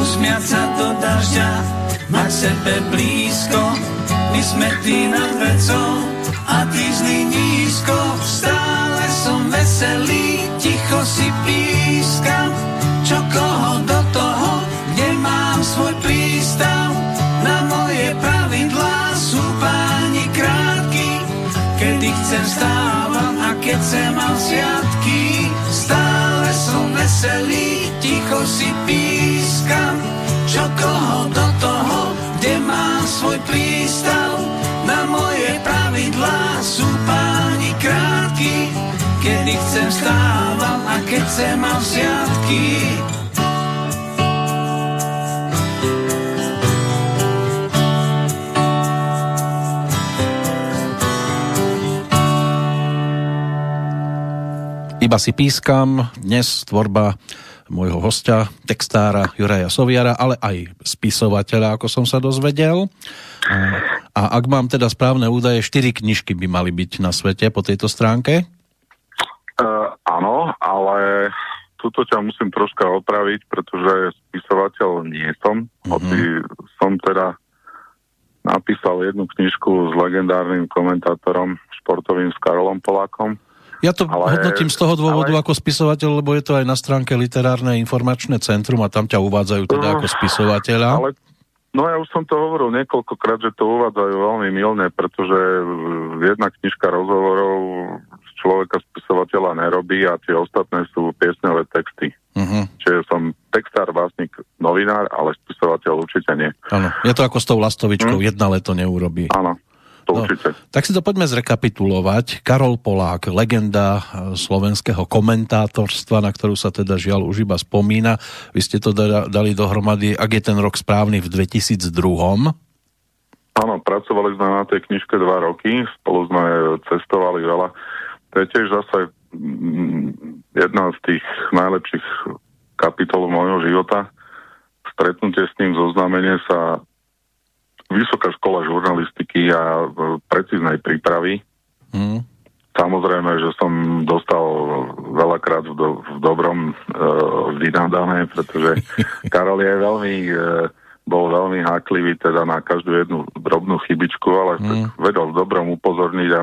Usmiať sa do dažďa, mať sebe blízko, my sme tí nad vecou a tí zlí nízko. Stále som veselý, ticho si pískam, sem stával a keď sem mal sviatky, stále som veselý, ticho si pískam, čo koho do toho, kde má svoj prístav. Na moje pravidlá sú páni krátky, kedy chcem stával a keď sem mám sviatky, Iba si pískam, dnes tvorba môjho hostia, textára Juraja Soviara, ale aj spisovateľa, ako som sa dozvedel. A ak mám teda správne údaje, štyri knižky by mali byť na svete po tejto stránke? Uh, áno, ale tuto ťa musím troška opraviť, pretože spisovateľ nie som. Uh-huh. Hoci som teda napísal jednu knižku s legendárnym komentátorom športovým s Karolom Polákom. Ja to ale, hodnotím z toho dôvodu ale, ako spisovateľ, lebo je to aj na stránke Literárne informačné centrum a tam ťa uvádzajú teda ako spisovateľa. Ale, no ja už som to hovoril niekoľkokrát, že to uvádzajú veľmi milne, pretože jedna knižka rozhovorov človeka spisovateľa nerobí a tie ostatné sú piesňové texty. Uh-huh. Čiže som textár, básnik, novinár, ale spisovateľ určite nie. Áno, je to ako s tou lastovičkou, hm? jedna leto neurobí. Áno, to no, určite. Tak si to poďme zrekapitulovať. Karol Polák, legenda eh, slovenského komentátorstva, na ktorú sa teda žiaľ už iba spomína. Vy ste to dali dohromady, ak je ten rok správny, v 2002. Áno, pracovali sme na tej knižke dva roky, spolu sme cestovali veľa. To je tiež zase mm, jedna z tých najlepších kapitol môjho života. Stretnutie s ním, zoznámenie sa Vysoká škola žurnalistiky a e, precíznej prípravy. Mm. Samozrejme, že som dostal veľakrát v, do, v dobrom e, vynadané, pretože Karol je veľmi, e, bol veľmi háklivý teda na každú jednu drobnú chybičku, ale mm. vedel v dobrom upozorniť a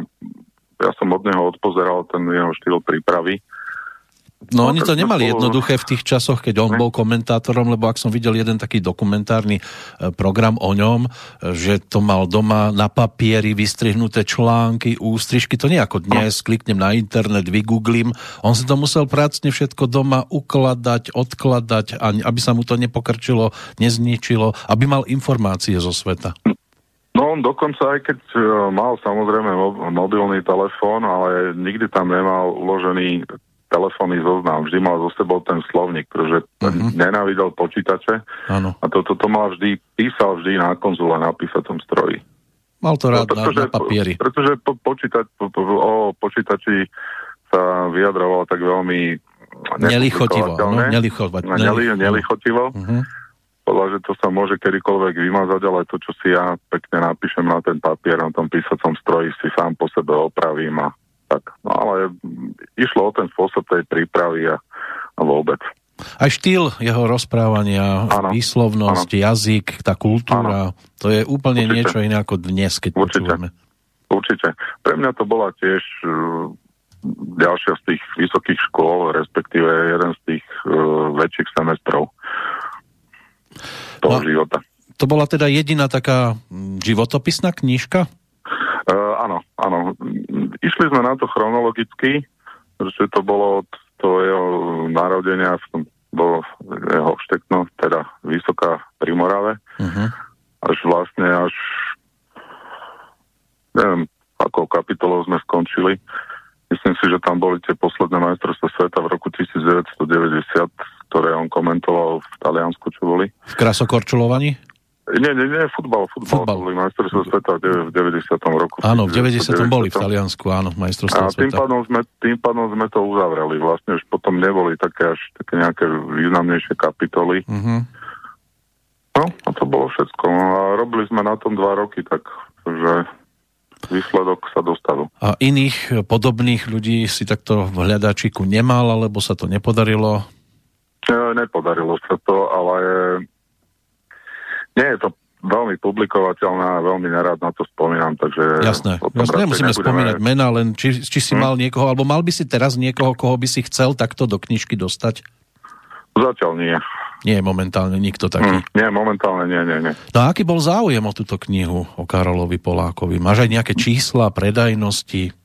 ja som od neho odpozeral ten jeho štýl prípravy No, no oni to nemali jednoduché v tých časoch, keď on bol komentátorom, lebo ak som videl jeden taký dokumentárny e, program o ňom, e, že to mal doma na papieri vystrihnuté články, ústrižky, to nie ako dnes, kliknem na internet, vygooglím, on si to musel prácne všetko doma ukladať, odkladať, aby sa mu to nepokrčilo, nezničilo, aby mal informácie zo sveta. No on dokonca aj keď e, mal samozrejme mobilný telefón, ale nikdy tam nemal uložený telefónny zoznam. Vždy mal zo sebou ten slovník, pretože uh-huh. nenávidel počítače. Ano. A toto to, to mal vždy, písal vždy na konzule, na písatom stroji. Mal to rád no, pretože, na, na papieri. Pretože po, počítač, po, po, o počítači sa vyjadroval tak veľmi nelichotivo. No, nelichotivo. Neli, nelichotivo. Uh-huh. Podľa, že to sa môže kedykoľvek vymazať, ale to, čo si ja pekne napíšem na ten papier, na tom písacom stroji, si sám po sebe opravím a tak. No ale išlo o ten spôsob tej prípravy a, vôbec. Aj štýl jeho rozprávania, ano, výslovnosť, ano. jazyk, tá kultúra, ano. to je úplne Určite. niečo iné ako dnes, keď Určite. počúvame. Určite. Pre mňa to bola tiež uh, ďalšia z tých vysokých škôl, respektíve jeden z tých uh, väčších semestrov toho no, života. To bola teda jediná taká životopisná knižka? Áno. Išli sme na to chronologicky, pretože to bolo od toho jeho narodenia, bolo jeho štekno, teda Vysoká pri Morave. Uh-huh. Až vlastne až neviem, akou kapitolou sme skončili. Myslím si, že tam boli tie posledné majstrovstvá sveta v roku 1990, ktoré on komentoval v Taliansku, čo boli. V krasokorčulovaní? Nie, nie, nie, futbal, futbal. futbal. Boli majstrovstvá sveta v 90. roku. Áno, v 90. 90. boli v Taliansku, áno, majstrovstvá sveta. A tým pádom, sme, tým pádom sme to uzavreli. Vlastne už potom neboli také až také nejaké významnejšie kapitoly. Uh-huh. No, a to bolo všetko. No, a robili sme na tom dva roky, tak že výsledok sa dostavil. A iných podobných ľudí si takto v hľadačiku nemal, alebo sa to nepodarilo? E, nepodarilo sa to, ale nie je to veľmi publikovateľná veľmi nerád na to spomínam, takže... Jasné, jasné nemusíme nebudeme... spomínať mena, len či, či si hmm. mal niekoho, alebo mal by si teraz niekoho, koho by si chcel takto do knižky dostať? Zatiaľ nie. Nie je momentálne nikto taký. Hmm, nie, momentálne nie, nie, nie. No a aký bol záujem o túto knihu o Karolovi Polákovi? Máš aj nejaké čísla, predajnosti?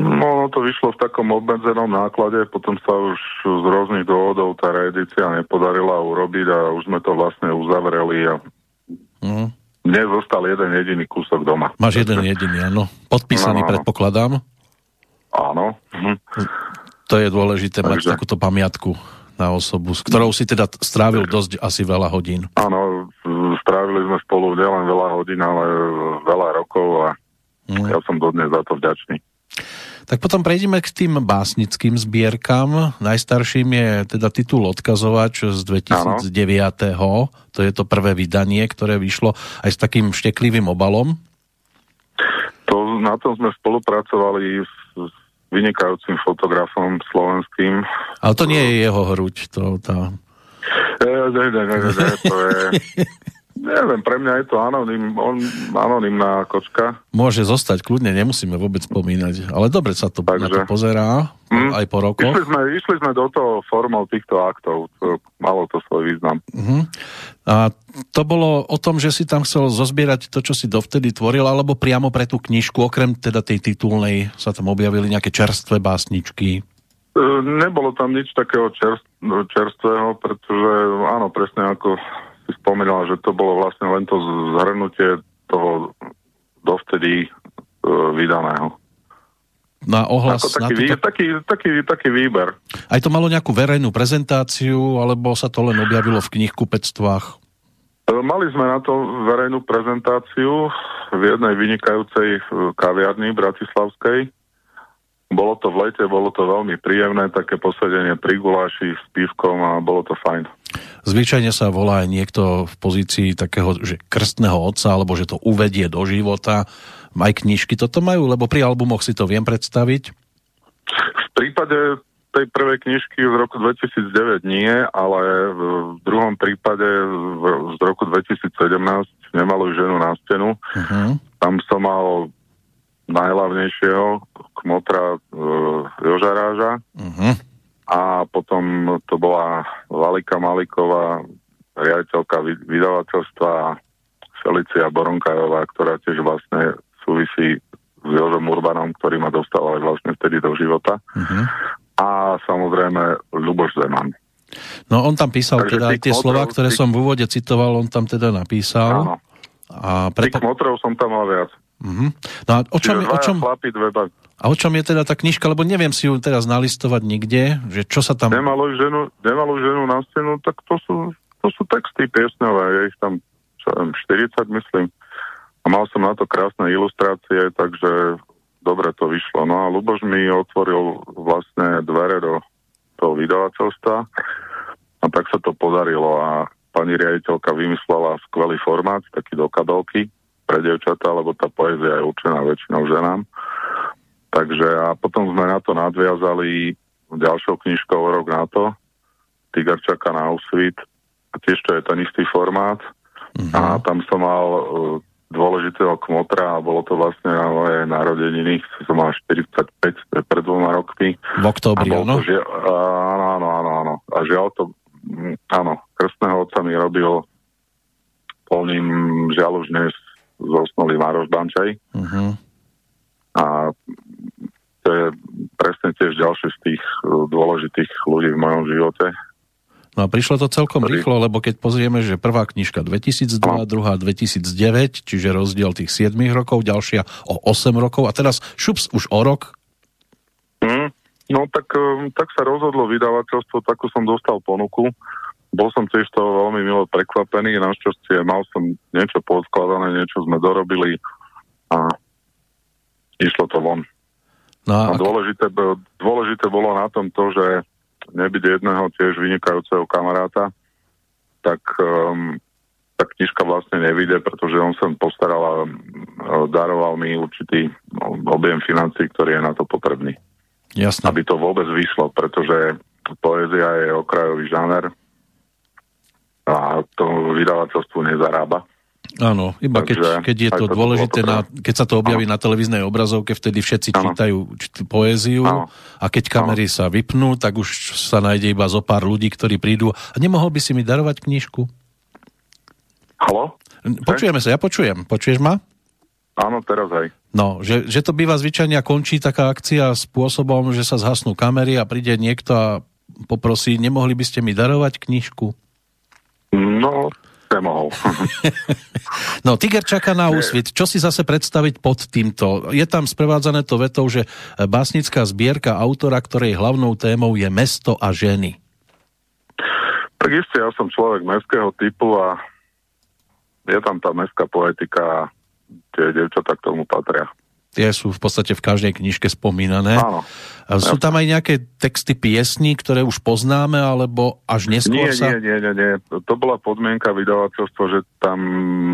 No, to vyšlo v takom obmedzenom náklade, potom sa už z rôznych dôvodov tá reedícia nepodarila urobiť a už sme to vlastne uzavreli a mm. mne zostal jeden jediný kúsok doma. Máš jeden jediný, áno. Podpísaný, no, no. predpokladám? Áno. Mhm. To je dôležité Takže... mať takúto pamiatku na osobu, s ktorou si teda strávil dosť asi veľa hodín. Áno, strávili sme spolu nielen veľa hodín, ale veľa rokov a mm. ja som dodnes za to vďačný. Tak potom prejdeme k tým básnickým zbierkam. Najstarším je teda titul Odkazovač z 2009. Ano. To je to prvé vydanie, ktoré vyšlo aj s takým šteklivým obalom. To, na tom sme spolupracovali s, s vynikajúcim fotografom slovenským. Ale to nie je jeho hruď, to tá... Ne, ne, ne, ne, ne, to je... Neviem, pre mňa je to anonym, on, anonymná kočka. Môže zostať, kľudne, nemusíme vôbec spomínať. Ale dobre sa to Takže, na to pozerá, mm, aj po rokoch. Išli sme, išli sme do toho formou týchto aktov, to, malo to svoj význam. Uh-huh. A to bolo o tom, že si tam chcel zozbierať to, čo si dovtedy tvoril, alebo priamo pre tú knižku, okrem teda tej titulnej, sa tam objavili nejaké čerstvé básničky? E, nebolo tam nič takého čerst, čerstvého, pretože áno, presne ako si spomínal, že to bolo vlastne len to zhrnutie toho dovtedy uh, vydaného. Na ohlas... Ako taký, na to, taký, taký, taký výber. Aj to malo nejakú verejnú prezentáciu, alebo sa to len objavilo v knihkupectvách? E, mali sme na to verejnú prezentáciu v jednej vynikajúcej e, kaviarni bratislavskej. Bolo to v lete, bolo to veľmi príjemné, také posedenie pri guláši s pívkom a bolo to fajn. Zvyčajne sa volá aj niekto v pozícii takého že krstného otca, alebo že to uvedie do života. Aj knižky toto majú, lebo pri albumoch si to viem predstaviť. V prípade tej prvej knižky z roku 2009 nie, ale v druhom prípade z roku 2017 nemalú ženu na stenu. Uh-huh. Tam som mal najhlavnejšieho kmotra e, Jožaráža. Uh-huh a potom to bola Valika Maliková, riaditeľka vydavateľstva Felicia Boronkajová, ktorá tiež vlastne súvisí s Jožom Urbanom, ktorý ma dostal aj vlastne vtedy do života. Uh-huh. A samozrejme Luboš Zeman. No on tam písal Takže teda aj tie slova, ktoré som v úvode citoval, on tam teda napísal. Áno. A preto... Tých motrov som tam mal viac. Uh-huh. No a o čom, o čom, chlapi, dve a o čom je teda tá knižka, lebo neviem si ju teraz nalistovať nikde, že čo sa tam... Nemalo ženu, nemalo ženu na stenu, tak to sú, to sú texty piesňové, je ich tam čo viem, 40 myslím. A mal som na to krásne ilustrácie, takže dobre to vyšlo. No a Luboš mi otvoril vlastne dvere do toho vydavateľstva a tak sa to podarilo a pani riaditeľka vymyslela skvelý formát, taký do kabelky pre devčatá, lebo tá poézia je určená väčšinou ženám. Takže a potom sme na to nadviazali ďalšou knižkou rok na to, Tigar čaká na Auschwitz, a tiež to je ten istý formát. Mm-hmm. A tam som mal uh, dôležitého kmotra a bolo to vlastne na moje narodeniny, som mal 45, to je pred dvoma rokmi. V októbri, áno? Žia- áno, áno, áno, áno. A žiaľ to, áno, krstného otca mi robil polným žiaľ už dnes zosnulý Maroš Bančaj. Uh-huh. A to je presne tiež ďalší z tých uh, dôležitých ľudí v mojom živote. No a prišlo to celkom ktorý... rýchlo, lebo keď pozrieme, že prvá knižka 2002, no. druhá 2009, čiže rozdiel tých 7 rokov, ďalšia o 8 rokov a teraz šups už o rok. Mm, no tak, um, tak sa rozhodlo vydavateľstvo, takú som dostal ponuku. Bol som tiež toho veľmi milo prekvapený, našťastie mal som niečo poskladané, niečo sme dorobili a išlo to von. No a, a dôležité, dôležité bolo na tom to, že nebyť jedného tiež vynikajúceho kamaráta, tak um, tá knižka vlastne nevyjde, pretože on sa postaral a um, daroval mi určitý no, objem financí, ktorý je na to potrebný. Jasne. Aby to vôbec vyšlo, pretože poézia je okrajový žáner a to vydavateľstvo nezarába. Áno, iba keď, keď je to dôležité, na, keď sa to objaví ano. na televíznej obrazovke, vtedy všetci čítajú poéziu ano. a keď kamery ano. sa vypnú, tak už sa nájde iba zo pár ľudí, ktorí prídu. A nemohol by si mi darovať knižku? Halo? Počujeme sa, ja počujem. Počuješ ma? Áno, teraz aj. No, že, že to býva zvyčajne končí taká akcia spôsobom, že sa zhasnú kamery a príde niekto a poprosí, nemohli by ste mi darovať knižku? No, nemohol. no, Tiger čaká na úsvit. Čo si zase predstaviť pod týmto? Je tam sprevádzané to vetou, že básnická zbierka autora, ktorej hlavnou témou je mesto a ženy. Tak isté, ja som človek mestského typu a je tam tá mestská poetika tie devčatá k tomu patria tie sú v podstate v každej knižke spomínané. Áno. Sú tam aj nejaké texty piesní, ktoré už poznáme, alebo až neskôr nie, sa... Nie, nie, nie, nie. To bola podmienka vydavateľstva, že tam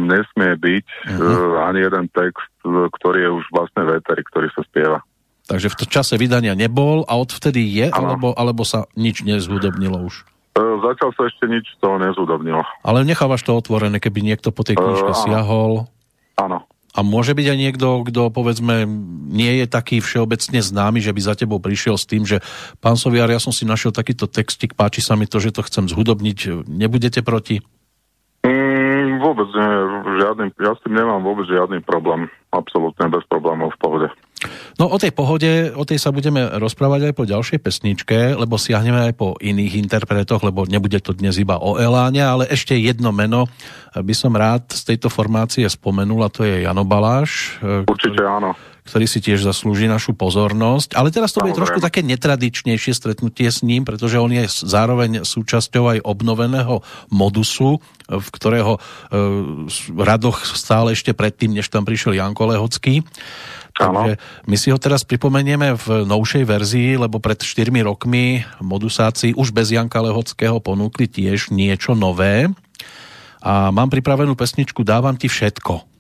nesmie byť uh-huh. ani jeden text, ktorý je už vlastne véteri, ktorý sa spieva. Takže v čase vydania nebol a odvtedy je, alebo, alebo sa nič nezhudobnilo už? E, zatiaľ sa ešte nič toho nezhudobnilo. Ale nechávaš to otvorené, keby niekto po tej knižke uh, siahol? Áno. A môže byť aj niekto, kto povedzme nie je taký všeobecne známy, že by za tebou prišiel s tým, že pán Soviar, ja som si našiel takýto textik, páči sa mi to, že to chcem zhudobniť, nebudete proti? Mm, vôbec nie, žiadny, ja s tým nemám vôbec žiadny problém, absolútne bez problémov v pohode. No o tej pohode, o tej sa budeme rozprávať aj po ďalšej pesničke, lebo siahneme aj po iných interpretoch, lebo nebude to dnes iba o Eláne, ale ešte jedno meno by som rád z tejto formácie spomenul a to je Jano Baláš. Určite ktorý, áno. Ktorý si tiež zaslúži našu pozornosť. Ale teraz to bude trošku také netradičnejšie stretnutie s ním, pretože on je zároveň súčasťou aj obnoveného modusu, v ktorého e, radoch stále ešte predtým, než tam prišiel Janko Lehocký. Takže my si ho teraz pripomenieme v novšej verzii, lebo pred 4 rokmi modusáci už bez Janka Lehockého ponúkli tiež niečo nové. A mám pripravenú pesničku Dávam ti všetko.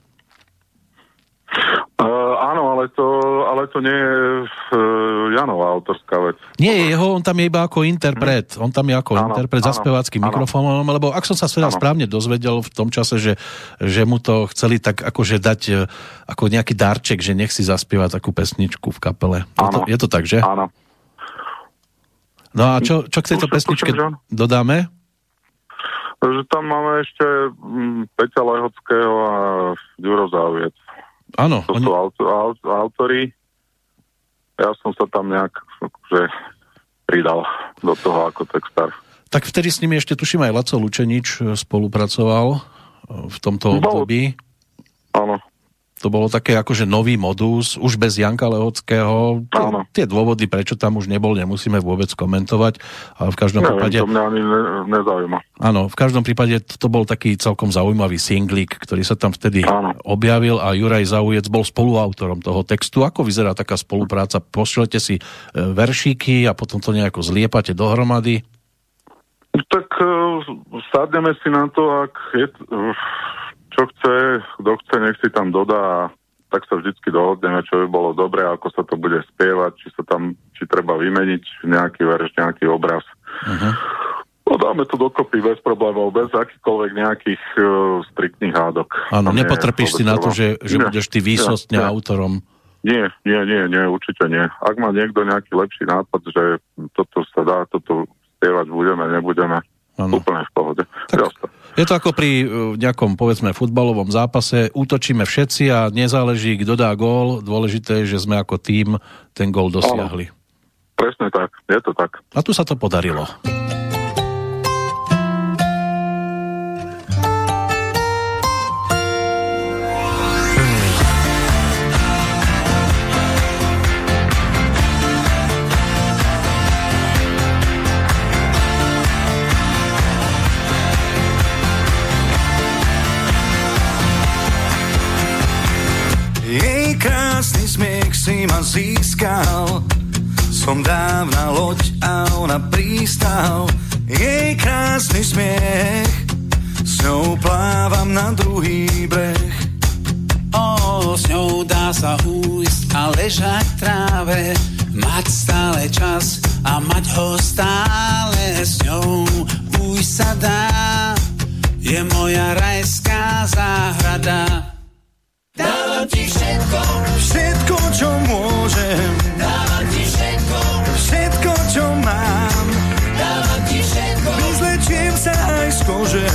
Áno, ale to, ale to nie je uh, Janová autorská vec. Nie, jeho, on tam je iba ako interpret. On tam je ako áno, interpret za speváckým mikrofónom, lebo ak som sa teda správne dozvedel v tom čase, že, že mu to chceli tak akože dať uh, ako nejaký darček, že nech si zaspieva takú pesničku v kapele. Je to, je to tak, že? Áno. No a čo, čo k tejto pesničke dodáme? Že tam máme ešte mm, Peťa Lehockého a Ďuro Záviec. Áno. To oni... sú auto, auto, autory. Ja som sa tam nejak že pridal do toho ako textár. Tak vtedy s nimi ešte tuším aj Laco Lučenič spolupracoval e, v tomto období. Áno to bolo také akože nový modus, už bez Janka Lehockého. Áno. Tie dôvody, prečo tam už nebol, nemusíme vôbec komentovať, ale v každom Neviem, prípade... to mňa ani ne, nezaujíma. Áno, v každom prípade to bol taký celkom zaujímavý singlik, ktorý sa tam vtedy áno. objavil a Juraj Zaujec bol spoluautorom toho textu. Ako vyzerá taká spolupráca? Pošlete si e, veršíky a potom to nejako zliepate dohromady? Tak uh, sadneme si na to, ak je, čo chce, kto chce, nech si tam dodá tak sa vždycky dohodneme, čo by bolo dobré, ako sa to bude spievať, či sa tam, či treba vymeniť nejaký verš, nejaký obraz. Uh-huh. No dáme to dokopy bez problémov, bez akýchkoľvek nejakých uh, striktných hádok. Áno, nepotrpíš si na to, že, že nie, budeš ty výsostne nie, autorom. Nie, nie, nie, nie, určite nie. Ak má niekto nejaký lepší nápad, že toto sa dá, toto spievať budeme, nebudeme, ano. úplne v pohode. Tak, je to ako pri uh, nejakom, povedzme, futbalovom zápase. Útočíme všetci a nezáleží, kto dá gól. Dôležité je, že sme ako tým ten gól dosiahli. Presne tak, je to tak. A tu sa to podarilo. Ma získal. Som dávna loď a ona prístav, jej krásny smiech. S ňou plávam na druhý breh. O, s ňou dá sa újsť a ležať v tráve, mať stále čas a mať ho stále. S ňou újsť sa dá, je moja rajská záhrada. Dávam ti všetko, čo môžem. Dávam ti všetko, všetko, čo mám. Dávam ti všetko, vyzlečiem sa aj z kože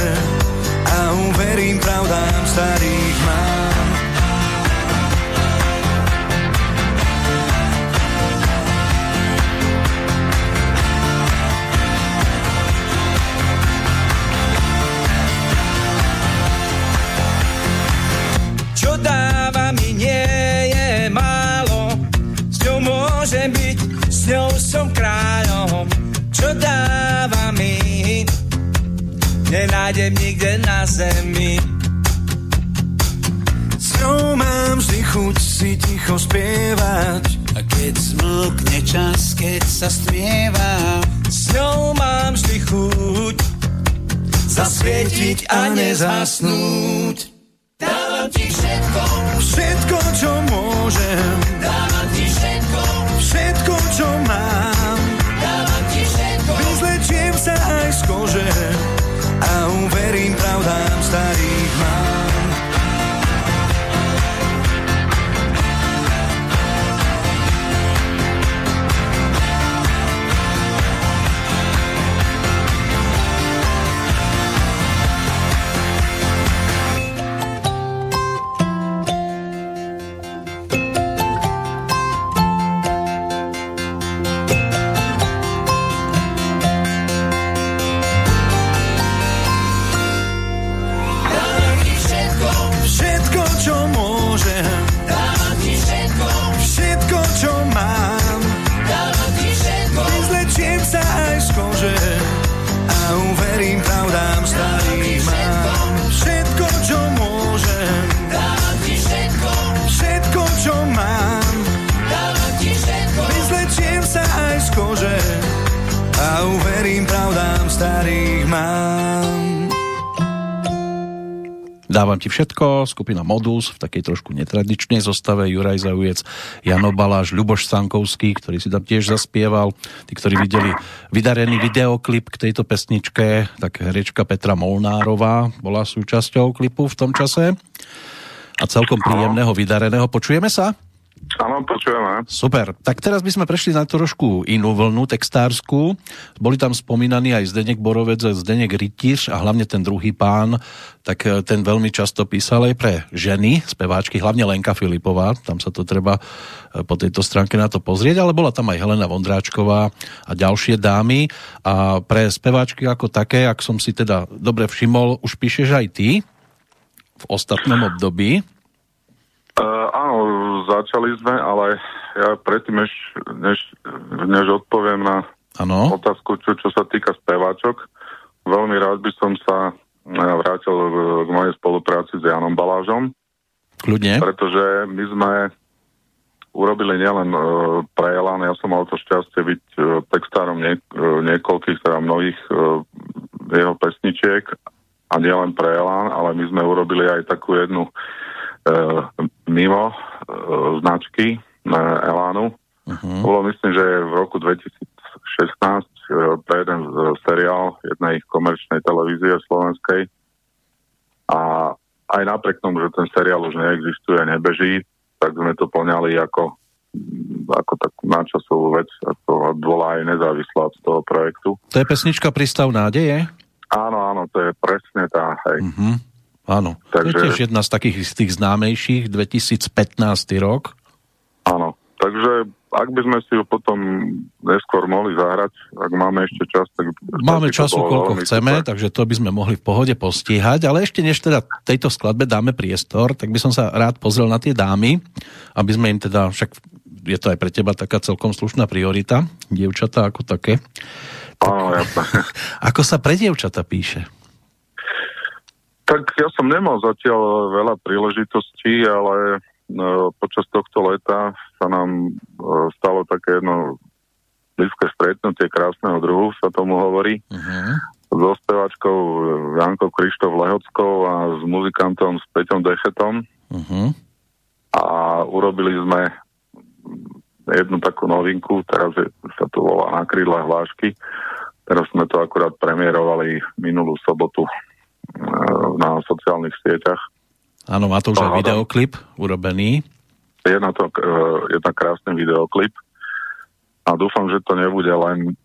a uverím pravdám starých kráľom, čo dáva mi, nenájdem nikde na zemi. S ňou mám vždy chuť si ticho spievať. A keď zmlkne čas, keď sa stmieva, s ňou mám vždy chuť zasvietiť a nezasnúť. Dávam ti všetko, všetko, čo môžem. Dávam ti všetko, všetko, uverím pravdám starých mám. Všetko, skupina Modus v takej trošku netradičnej zostave, Juraj Zaujec, Jano Baláš, Ľuboš Sankovský, ktorý si tam tiež zaspieval. Tí, ktorí videli vydarený videoklip k tejto pesničke, tak herečka Petra Molnárová bola súčasťou klipu v tom čase. A celkom príjemného, vydareného. Počujeme sa? Áno, počujeme. Super. Tak teraz by sme prešli na trošku inú vlnu textárskú. Boli tam spomínaní aj Zdenek Borovec, Zdenek Rytíř a hlavne ten druhý pán, tak e, ten veľmi často písal aj pre ženy, speváčky, hlavne Lenka Filipová, tam sa to treba e, po tejto stránke na to pozrieť, ale bola tam aj Helena Vondráčková a ďalšie dámy a pre speváčky ako také, ak som si teda dobre všimol, už píšeš aj ty v ostatnom období. Uh, áno, začali sme, ale ja predtým, než, než, než odpoviem na ano. otázku, čo, čo sa týka speváčok, veľmi rád by som sa vrátil k mojej spolupráci s Janom Balážom. Kľudne. Pretože my sme urobili nielen uh, pre Elan, ja som mal to šťastie byť uh, textárom nie, uh, niekoľkých, teda mnohých uh, jeho pesničiek a nielen pre Elan, ale my sme urobili aj takú jednu E, mimo e, značky e, Elánu. Uh-huh. Bolo myslím, že v roku 2016 pre jeden seriál jednej komerčnej televízie slovenskej a aj napriek tomu, že ten seriál už neexistuje, nebeží, tak sme to poňali ako, ako takú náčasovú vec, ako bola aj nezávislá od toho projektu. To je pesnička Pristav nádeje? Áno, áno, to je presne tá, hej. Uh-huh. Áno, takže, to je tiež jedna z takých z tých známejších, 2015 rok. Áno, takže ak by sme si ju potom neskôr mohli zahrať, ak máme ešte čas, tak... Máme času, koľko chceme, super. takže to by sme mohli v pohode postíhať, ale ešte než teda tejto skladbe dáme priestor, tak by som sa rád pozrel na tie dámy, aby sme im teda, však je to aj pre teba taká celkom slušná priorita, dievčatá ako také. Áno, jasne. Ako sa pre dievčata píše? Tak ja som nemal zatiaľ veľa príležitostí, ale no, počas tohto leta sa nám uh, stalo také jedno blízke stretnutie krásneho druhu, sa tomu hovorí. Uh-huh. So spevačkou Jankou Krištof Lehockou a s muzikantom s Peťom Dechetom. Uh-huh. A urobili sme jednu takú novinku, teraz je, sa to volá Na krídlach hlášky. Teraz sme to akurát premiérovali minulú sobotu na sociálnych sieťach. Áno, má to už aj videoklip urobený. Je na to je na krásny videoklip a dúfam, že to nebude len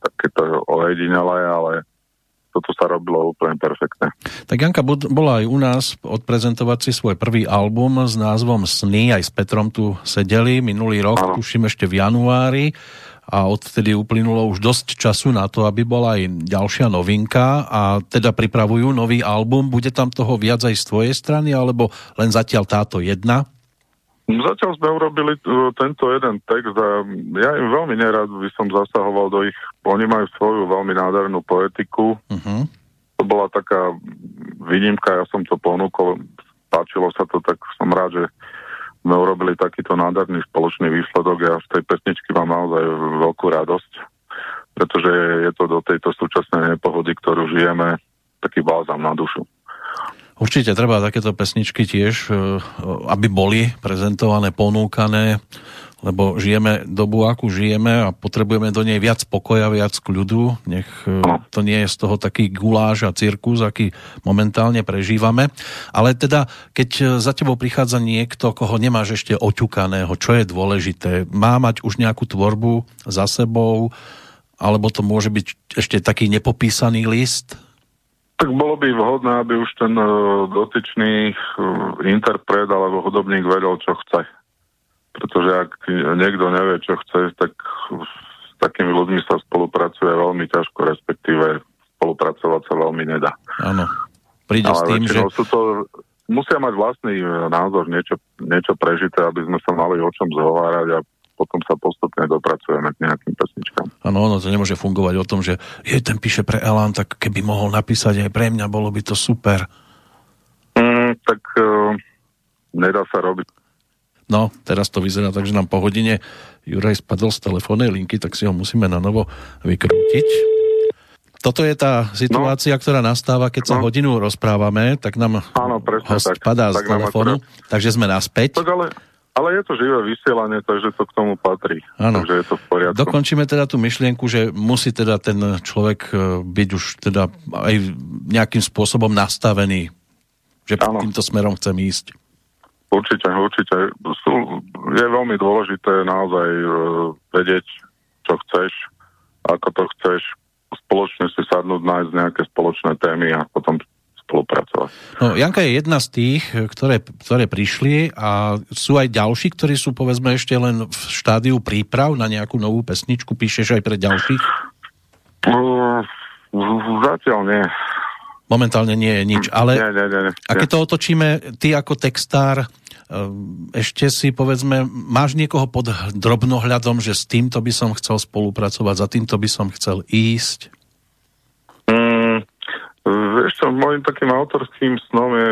takéto ojedinelé, ale toto sa robilo úplne perfektne. Tak Janka bola aj u nás odprezentovať si svoj prvý album s názvom Sny, aj s Petrom tu sedeli minulý rok, ano. tuším ešte v januári a odtedy uplynulo už dosť času na to, aby bola aj ďalšia novinka a teda pripravujú nový album. Bude tam toho viac aj z tvojej strany, alebo len zatiaľ táto jedna? Zatiaľ sme urobili uh, tento jeden text a ja im veľmi nerad by som zasahoval do ich, oni majú svoju veľmi nádhernú poetiku. Uh-huh. To bola taká výnimka, ja som to ponúkol, páčilo sa to, tak som rád, že sme urobili takýto nádherný spoločný výsledok. Ja z tej pesničky mám naozaj veľkú radosť, pretože je to do tejto súčasnej nepohody, ktorú žijeme, taký bálzam na dušu. Určite treba takéto pesničky tiež, e, aby boli prezentované, ponúkané, lebo žijeme dobu, akú žijeme a potrebujeme do nej viac pokoja, viac kľudu. Nech e, to nie je z toho taký guláš a cirkus, aký momentálne prežívame. Ale teda, keď za tebou prichádza niekto, koho nemáš ešte oťukaného, čo je dôležité? Má mať už nejakú tvorbu za sebou, alebo to môže byť ešte taký nepopísaný list? Tak bolo by vhodné, aby už ten uh, dotyčný interpret alebo hudobník vedel, čo chce. Pretože ak niekto nevie, čo chce, tak s takými ľuďmi sa spolupracuje veľmi ťažko, respektíve spolupracovať sa veľmi nedá. Áno. Príde Ale s tým, že... Sú to, musia mať vlastný názor, niečo, niečo prežité, aby sme sa mali o čom zhovárať a potom sa postupne dopracujeme k nejakým pesničkám. Áno, ono to nemôže fungovať o tom, že je ten píše pre Elan, tak keby mohol napísať aj pre mňa, bolo by to super. Mm, tak uh, nedá sa robiť. No, teraz to vyzerá tak, že nám po hodine Juraj spadol z telefónnej linky, tak si ho musíme na novo vykrútiť. Toto je tá situácia, no. ktorá nastáva, keď sa no. hodinu rozprávame, tak nám Áno, presne, host tak, padá tak z telefónu, akurát... takže sme naspäť. Tak ale, ale je to živé vysielanie, takže to k tomu patrí. Ano. Takže je to v poriadku. Dokončíme teda tú myšlienku, že musí teda ten človek e, byť už teda aj nejakým spôsobom nastavený, že ano. týmto smerom chcem ísť. Určite, určite. Sú, je veľmi dôležité naozaj uh, vedieť, čo chceš, ako to chceš, spoločne si sadnúť, nájsť nejaké spoločné témy a potom spolupracovať. No, Janka je jedna z tých, ktoré, ktoré prišli a sú aj ďalší, ktorí sú povedzme ešte len v štádiu príprav na nejakú novú pesničku. Píšeš aj pre ďalších? Uh, zatiaľ nie. Momentálne nie je nič, ale nie, nie, nie, nie. a keď to otočíme, ty ako textár, ešte si povedzme, máš niekoho pod drobnohľadom, že s týmto by som chcel spolupracovať, za týmto by som chcel ísť? Vieš čo, môjim takým autorským snom je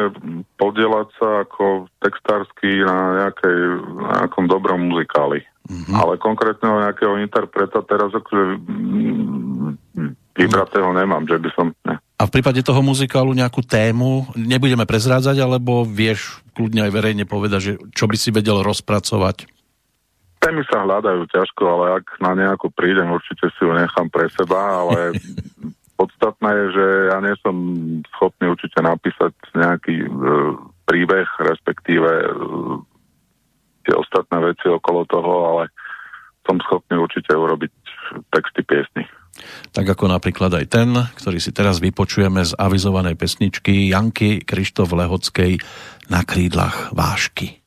podielať sa ako textársky na, nejakej, na nejakom dobrom muzikáli. Mm-hmm. Ale konkrétneho nejakého interpreta teraz akože mm, vybratého nemám, že by som... Ne. A v prípade toho muzikálu nejakú tému nebudeme prezrádzať, alebo vieš kľudne aj verejne povedať, že čo by si vedel rozpracovať? Témy sa hľadajú ťažko, ale ak na nejakú prídem, určite si ju nechám pre seba, ale podstatné je, že ja nie som schopný určite napísať nejaký e, príbeh, respektíve e, tie ostatné veci okolo toho, ale som schopný určite urobiť texty piesny. Tak ako napríklad aj ten, ktorý si teraz vypočujeme z avizovanej pesničky Janky Krištof Lehockej na krídlach vášky.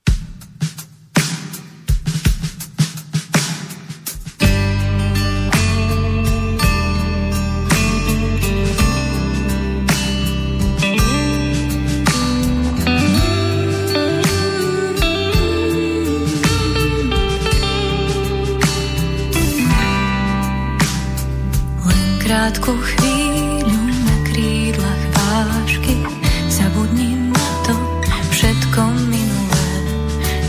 Krátku chvíľu na krídlach vášky zabudni na to všetko minulé.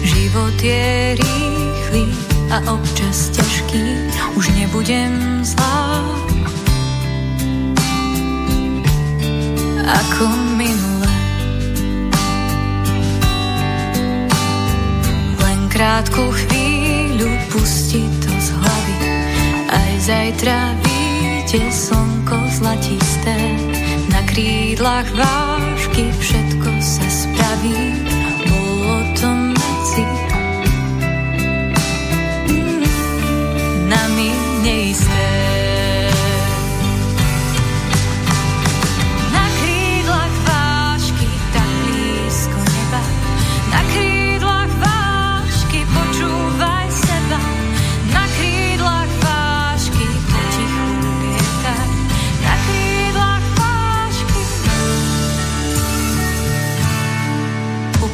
Život je rýchly a občas ťažký, už nebudem zlá. Ako minulé. Len krátku chvíľu pusti to z hlavy, aj zajtra slnko zlatisté, na krídlach vášky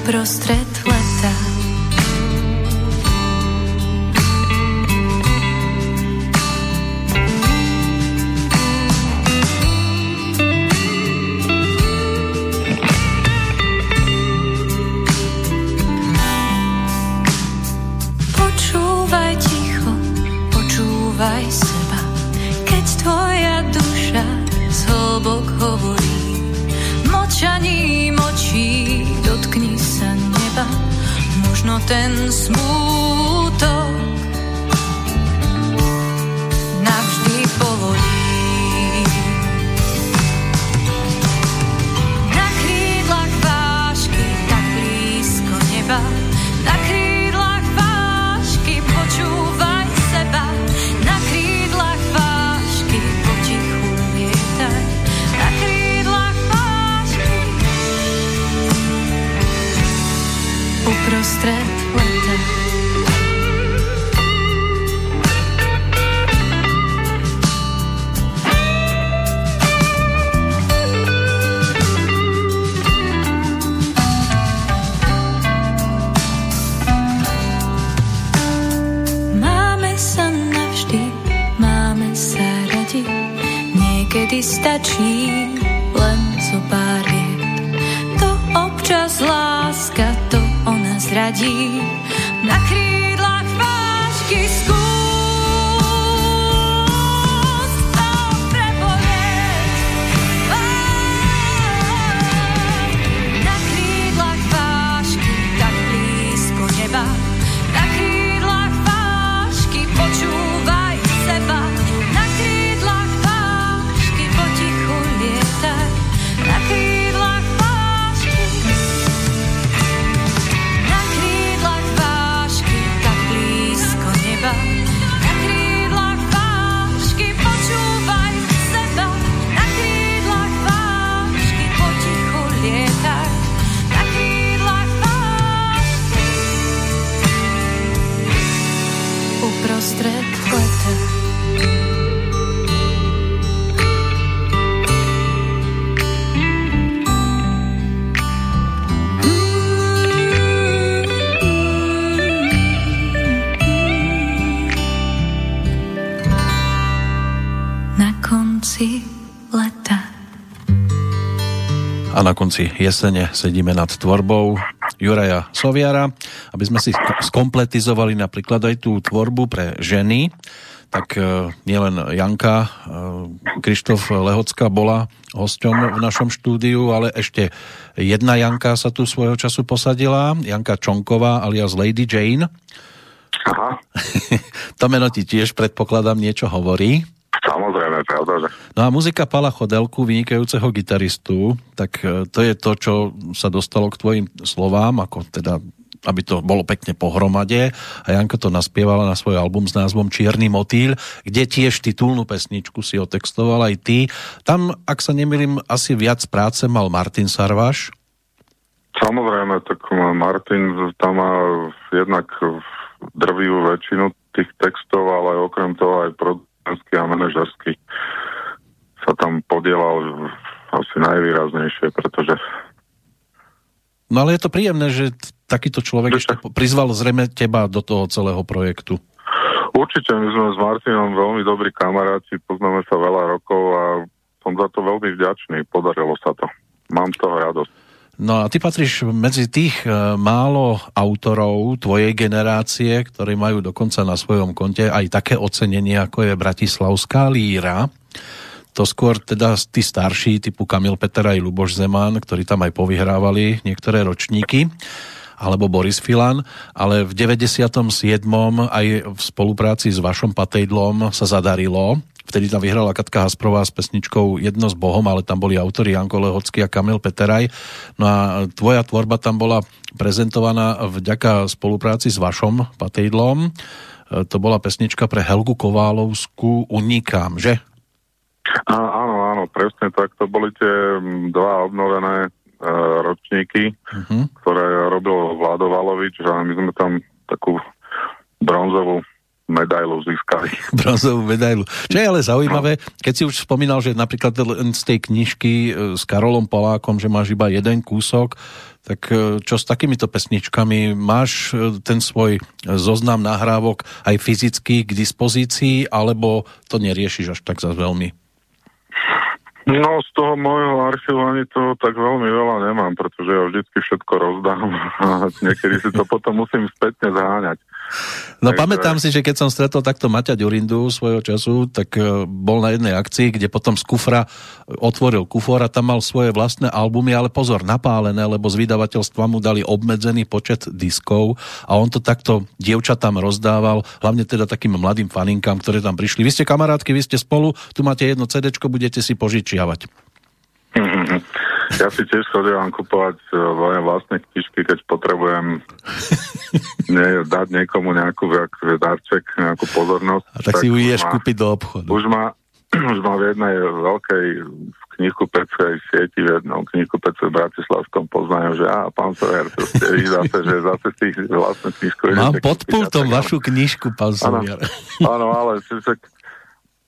uprostred konci jesene sedíme nad tvorbou Juraja Soviara, aby sme si skompletizovali napríklad aj tú tvorbu pre ženy, tak e, nielen Janka e, Krištof Lehocka bola hosťom v našom štúdiu, ale ešte jedna Janka sa tu svojho času posadila, Janka Čonková alias Lady Jane. Aha. to meno ti tiež predpokladám niečo hovorí. Pravda, že... No a muzika Pala Chodelku, vynikajúceho gitaristu, tak e, to je to, čo sa dostalo k tvojim slovám, ako teda aby to bolo pekne pohromade a Janko to naspievala na svoj album s názvom Čierny motýl, kde tiež titulnú pesničku si otextoval aj ty. Tam, ak sa nemýlim, asi viac práce mal Martin Sarvaš. Samozrejme, tak Martin tam má jednak drvivú väčšinu tých textov, ale okrem toho aj pro producentský a manažerský sa tam podielal asi najvýraznejšie, pretože No ale je to príjemné, že takýto človek ešte prizval zrejme teba do toho celého projektu. Určite, my sme s Martinom veľmi dobrí kamaráti, poznáme sa veľa rokov a som za to veľmi vďačný, podarilo sa to. Mám z toho radosť. No a ty patríš medzi tých e, málo autorov tvojej generácie, ktorí majú dokonca na svojom konte aj také ocenenie, ako je Bratislavská líra. To skôr teda tí starší, typu Kamil Peter aj Luboš Zeman, ktorí tam aj povyhrávali niektoré ročníky alebo Boris Filan, ale v 97. aj v spolupráci s vašom Patejdlom sa zadarilo Vtedy tam vyhrala Katka Hasprová s pesničkou Jedno s Bohom, ale tam boli autori Janko Lehocký a Kamil Peteraj. No a tvoja tvorba tam bola prezentovaná vďaka spolupráci s vašom Patejdlom. E, to bola pesnička pre Helgu Koválovskú Unikám, že? Á, áno, áno, presne tak. To boli tie dva obnovené e, ročníky, uh-huh. ktoré robil Valovič a my sme tam takú bronzovú medailu získali. Bronzovú medailu. Čo je ale zaujímavé, keď si už spomínal, že napríklad z tej knižky e, s Karolom Polákom, že máš iba jeden kúsok, tak e, čo s takýmito pesničkami? Máš e, ten svoj zoznam nahrávok aj fyzicky k dispozícii, alebo to neriešiš až tak za veľmi? No, z toho môjho archívu ani to tak veľmi veľa nemám, pretože ja vždycky všetko rozdám a niekedy si to potom musím spätne zháňať. No Takže... pamätám si, že keď som stretol takto Maťa Ďurindu svojho času, tak e, bol na jednej akcii, kde potom z kufra otvoril kufor a tam mal svoje vlastné albumy, ale pozor, napálené, lebo z vydavateľstva mu dali obmedzený počet diskov a on to takto dievčatám rozdával, hlavne teda takým mladým faninkám, ktoré tam prišli. Vy ste kamarátky, vy ste spolu, tu máte jedno CD, budete si požičiavať. Ja si tiež chodím kupovať e, moje vlastné knižky, keď potrebujem nie, dať niekomu nejakú darček, nejakú pozornosť. A tak, tak si ju ideš kúpiť do obchodu. Už má, už má v jednej veľkej knihkupeckej sieti, v jednom knihkupece v Bratislavskom poznajú, že a pán Sojer, to ste vy zase, že zase tých vlastných knižkov... Mám pod pultom vašu knižku, pán Sojer. Áno, ale si,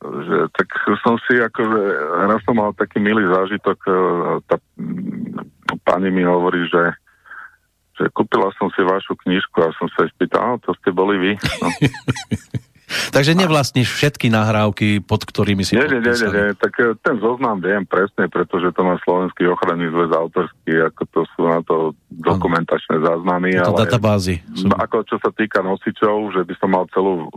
že tak som si akože, raz som mal taký milý zážitok, e, tá pani mi hovorí, že že kúpila som si vašu knižku a som sa spýtal, to ste boli vy. No. Takže nevlastníš všetky nahrávky, pod ktorými si nie, nie, nie, nie, nie, tak e, ten zoznam viem presne, pretože to má Slovenský ochranný zväz autorský, ako to sú na to dokumentačné záznamy. To ale databázy. Sú... Ako čo sa týka nosičov, že by som mal celú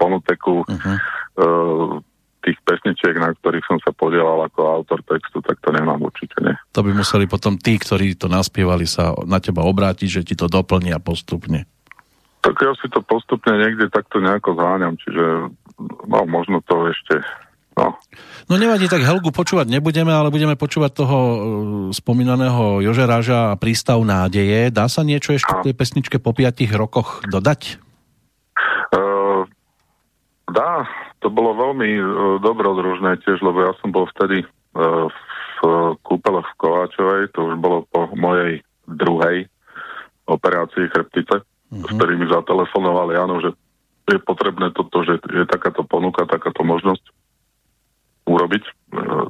fonoteku uh-huh. uh, tých pesničiek, na ktorých som sa podielal ako autor textu, tak to nemám určite nie. To by museli potom tí, ktorí to naspievali, sa na teba obrátiť, že ti to doplnia postupne. Tak ja si to postupne niekde takto nejako zháňam, čiže no, možno to ešte No. no nevadí, tak Helgu počúvať nebudeme, ale budeme počúvať toho uh, spomínaného Jožeráža a prístav nádeje. Dá sa niečo ešte v tej pesničke po piatich rokoch dodať? Uh, dá, to bolo veľmi uh, dobrodružné tiež, lebo ja som bol vtedy uh, v kúpeloch v Kováčovej, to už bolo po mojej druhej operácii chrbtice uh-huh. s ktorými zatelefonovali, áno, že je potrebné toto, že je takáto ponuka, takáto možnosť urobiť e,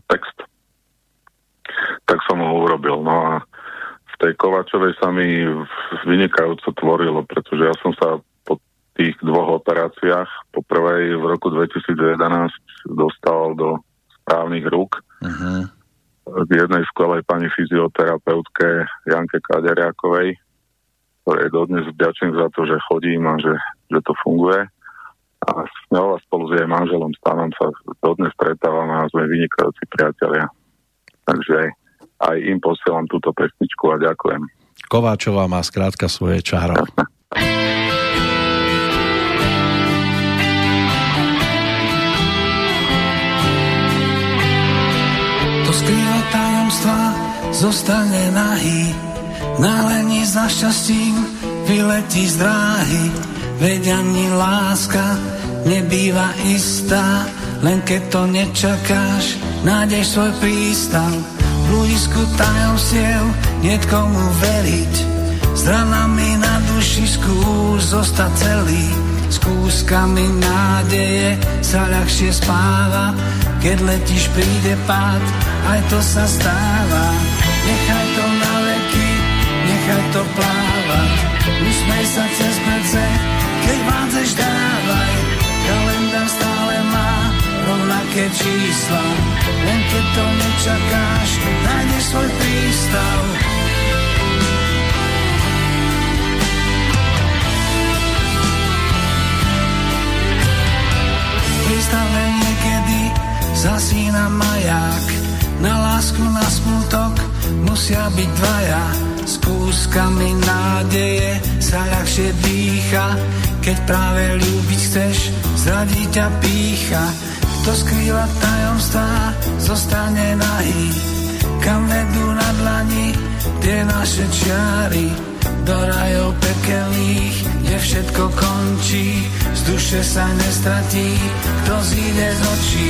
text. Tak som ho urobil. No a v tej Kovačovej sa mi vynikajúco tvorilo, pretože ja som sa po tých dvoch operáciách, po prvej v roku 2011 dostal do správnych rúk. Uh-huh. K jednej skvelej pani fyzioterapeutke Janke Kaderiakovej, ktorej dodnes vďačím za to, že chodím a že, že to funguje. A s ňou a spolu s jej manželom Stanom sa dodnes stretávame a sme vynikajúci priatelia. Takže aj im posielam túto pesničku a ďakujem. Kováčová má skrátka svoje čáro. To skrýva tajomstva, zostane nahý Nálení za šťastím vyletí z dráhy, veď ani láska nebýva istá, len keď to nečakáš, nájdeš svoj prístav. V blízku tajomstiev niet komu veriť, s ranami na duši skús zostať celý, s kúskami nádeje sa ľahšie spáva, keď letíš príde pád, aj to sa stáva. Nechaj to na nechaj to plávať. Usmej sa cez plece, keď vádzeš dávaj. Kalendár stále má rovnaké čísla. Len keď to nečakáš, nájdeš svoj prístav. Prístave niekedy zasína maják, na lásku, na smutok musia byť dvaja s kúskami nádeje sa ľahšie dýcha, keď práve ľúbiť chceš, zradiť ťa pícha. Kto skrýva tajomstvá, zostane nahý. Kam vedú na dlani tie naše čiary, do rajov pekelných, kde všetko končí, z duše sa nestratí, kto zíde z očí.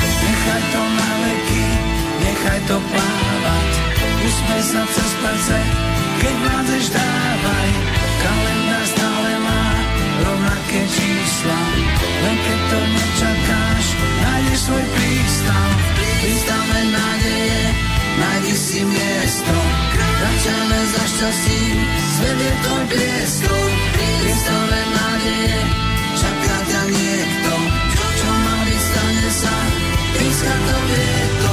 Nechaj to na veky, nechaj to plávať, Usmej sa cez plece, keď vládzeš dávaj. Kalendár stále má rovnaké čísla. Len keď to nečakáš, nájdeš svoj prístav. Prístave nádeje, nájdi si miesto. Kráčame za šťastím, svet je tvoj priestor. Prístave nádeje, čaká ťa niekto. Čo má byť, sa, píska to vietor.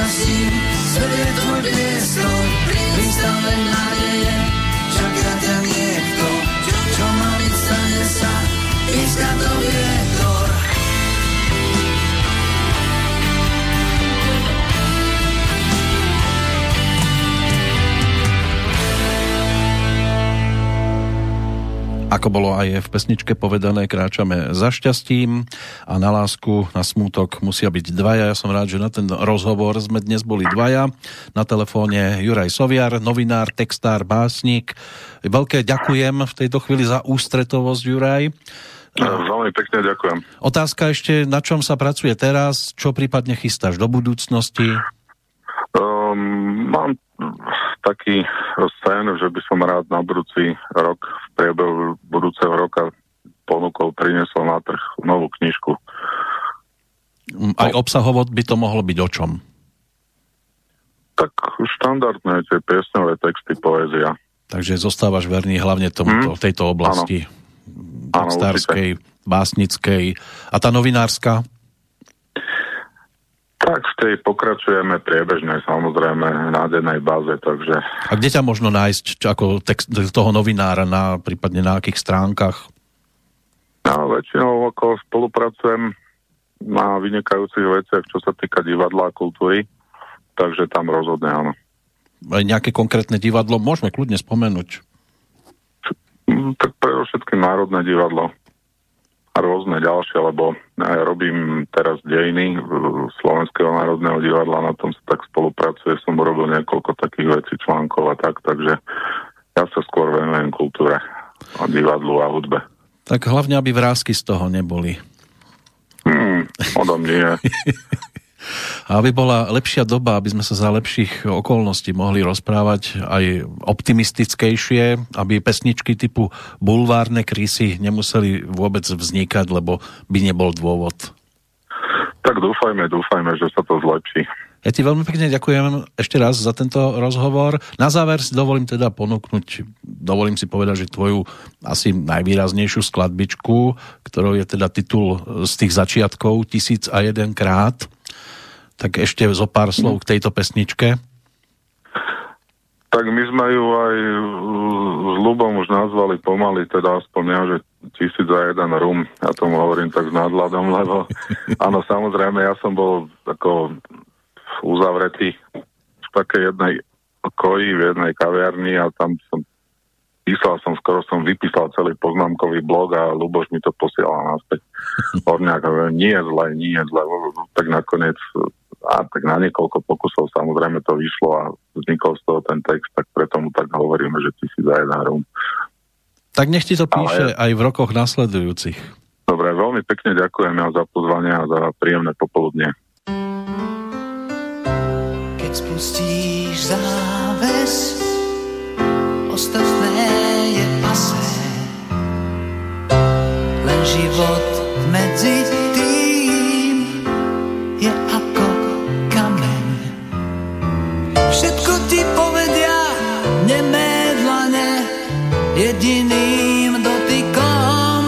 Len za šťastím, svet je tvoj priestor, prístav len nádeje, Ako bolo aj v pesničke povedané, kráčame za šťastím a na lásku, na smútok musia byť dvaja. Ja som rád, že na ten rozhovor sme dnes boli dvaja. Na telefóne Juraj Soviar, novinár, textár, básnik. Veľké ďakujem v tejto chvíli za ústretovosť, Juraj. Veľmi pekne ďakujem. Otázka ešte, na čom sa pracuje teraz, čo prípadne chystáš do budúcnosti? Um, mám taký sen, že by som rád na budúci rok, v priebehu budúceho roka ponúkol, priniesol na trh novú knižku. Aj obsahovo by to mohlo byť o čom? Tak štandardné tie piesňové texty, poézia. Takže zostávaš verný hlavne tomuto, hmm? tejto oblasti. Textárskej, básnickej. A tá novinárska? Tak v tej pokračujeme priebežne, samozrejme, na dennej báze, takže... A kde ťa možno nájsť, čo ako text toho novinára, na, prípadne na akých stránkach? No, väčšinou ako spolupracujem na vynikajúcich veciach, čo sa týka divadla a kultúry, takže tam rozhodne áno. Aj nejaké konkrétne divadlo môžeme kľudne spomenúť. Tak predovšetkým Národné divadlo a rôzne ďalšie, lebo ja robím teraz dejiny Slovenského národného divadla, na tom sa tak spolupracuje, som urobil niekoľko takých vecí, článkov a tak, takže ja sa skôr venujem kultúre a divadlu a hudbe. Tak hlavne, aby vrázky z toho neboli. Hmm, odo nie. A aby bola lepšia doba, aby sme sa za lepších okolností mohli rozprávať aj optimistickejšie, aby pesničky typu bulvárne krysy nemuseli vôbec vznikať, lebo by nebol dôvod. Tak dúfajme, dúfajme, že sa to zlepší. Ja ti veľmi pekne ďakujem ešte raz za tento rozhovor. Na záver si dovolím teda ponúknuť, dovolím si povedať, že tvoju asi najvýraznejšiu skladbičku, ktorou je teda titul z tých začiatkov Tisíc a jeden krát tak ešte zo pár slov k tejto pesničke. Tak my sme ju aj s Lubom už nazvali pomaly, teda aspoň ja, že tisíc za jeden rum. Ja tomu hovorím tak s nadladom, lebo áno, samozrejme, ja som bol ako uzavretý v takej jednej koji, v jednej kaviarni a tam som písal som, skoro som vypísal celý poznámkový blog a Luboš mi to posielal naspäť. Horňák, nie je zle, nie je zle. Tak nakoniec a tak na niekoľko pokusov samozrejme to vyšlo a vznikol z toho ten text, tak preto mu tak hovoríme, že ty si za jeden rum. Tak nech ti to píše Ale... aj v rokoch nasledujúcich. Dobre, veľmi pekne ďakujem ja za pozvanie a za príjemné popoludne. Keď spustíš záves, ostatné je pasé. Len život medzi tým je ako jediným dotykom.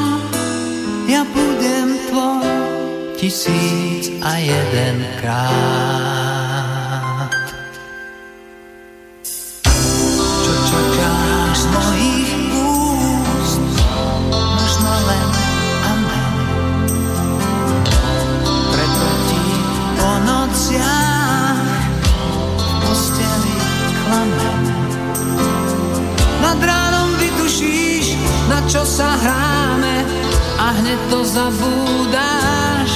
Ja budem tvoj tisíc a jeden krát. Čo sa hráme a hneď to zabúdáš.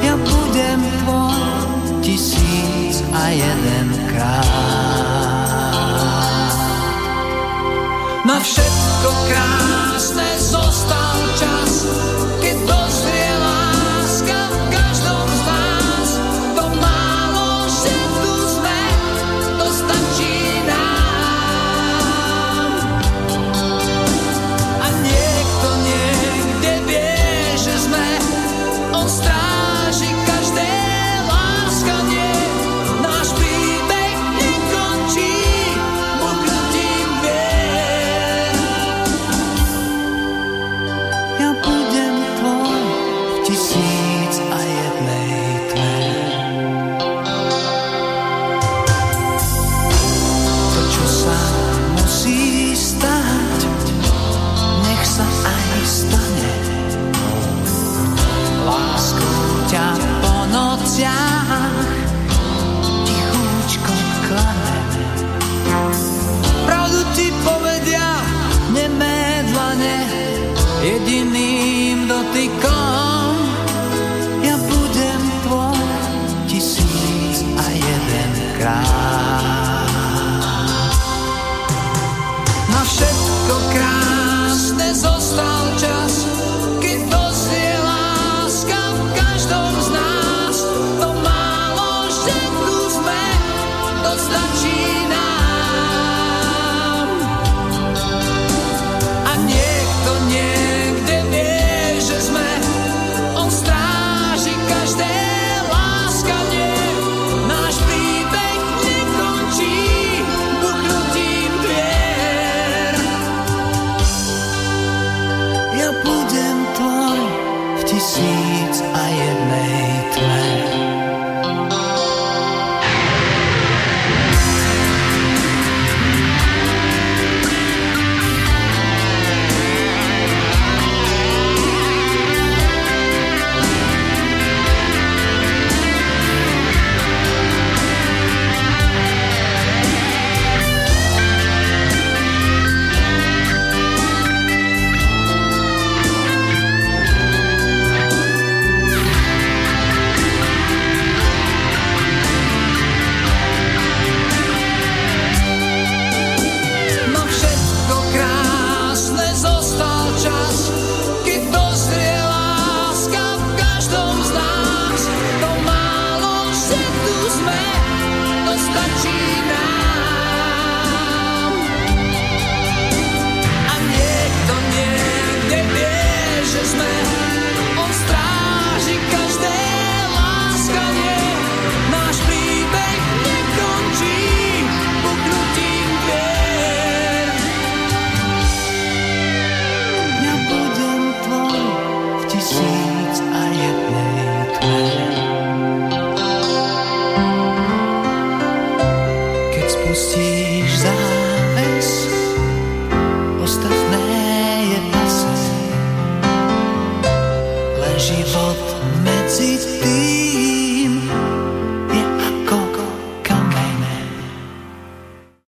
Ja budem tvoj tisíc a jeden krát. Na všetko krásne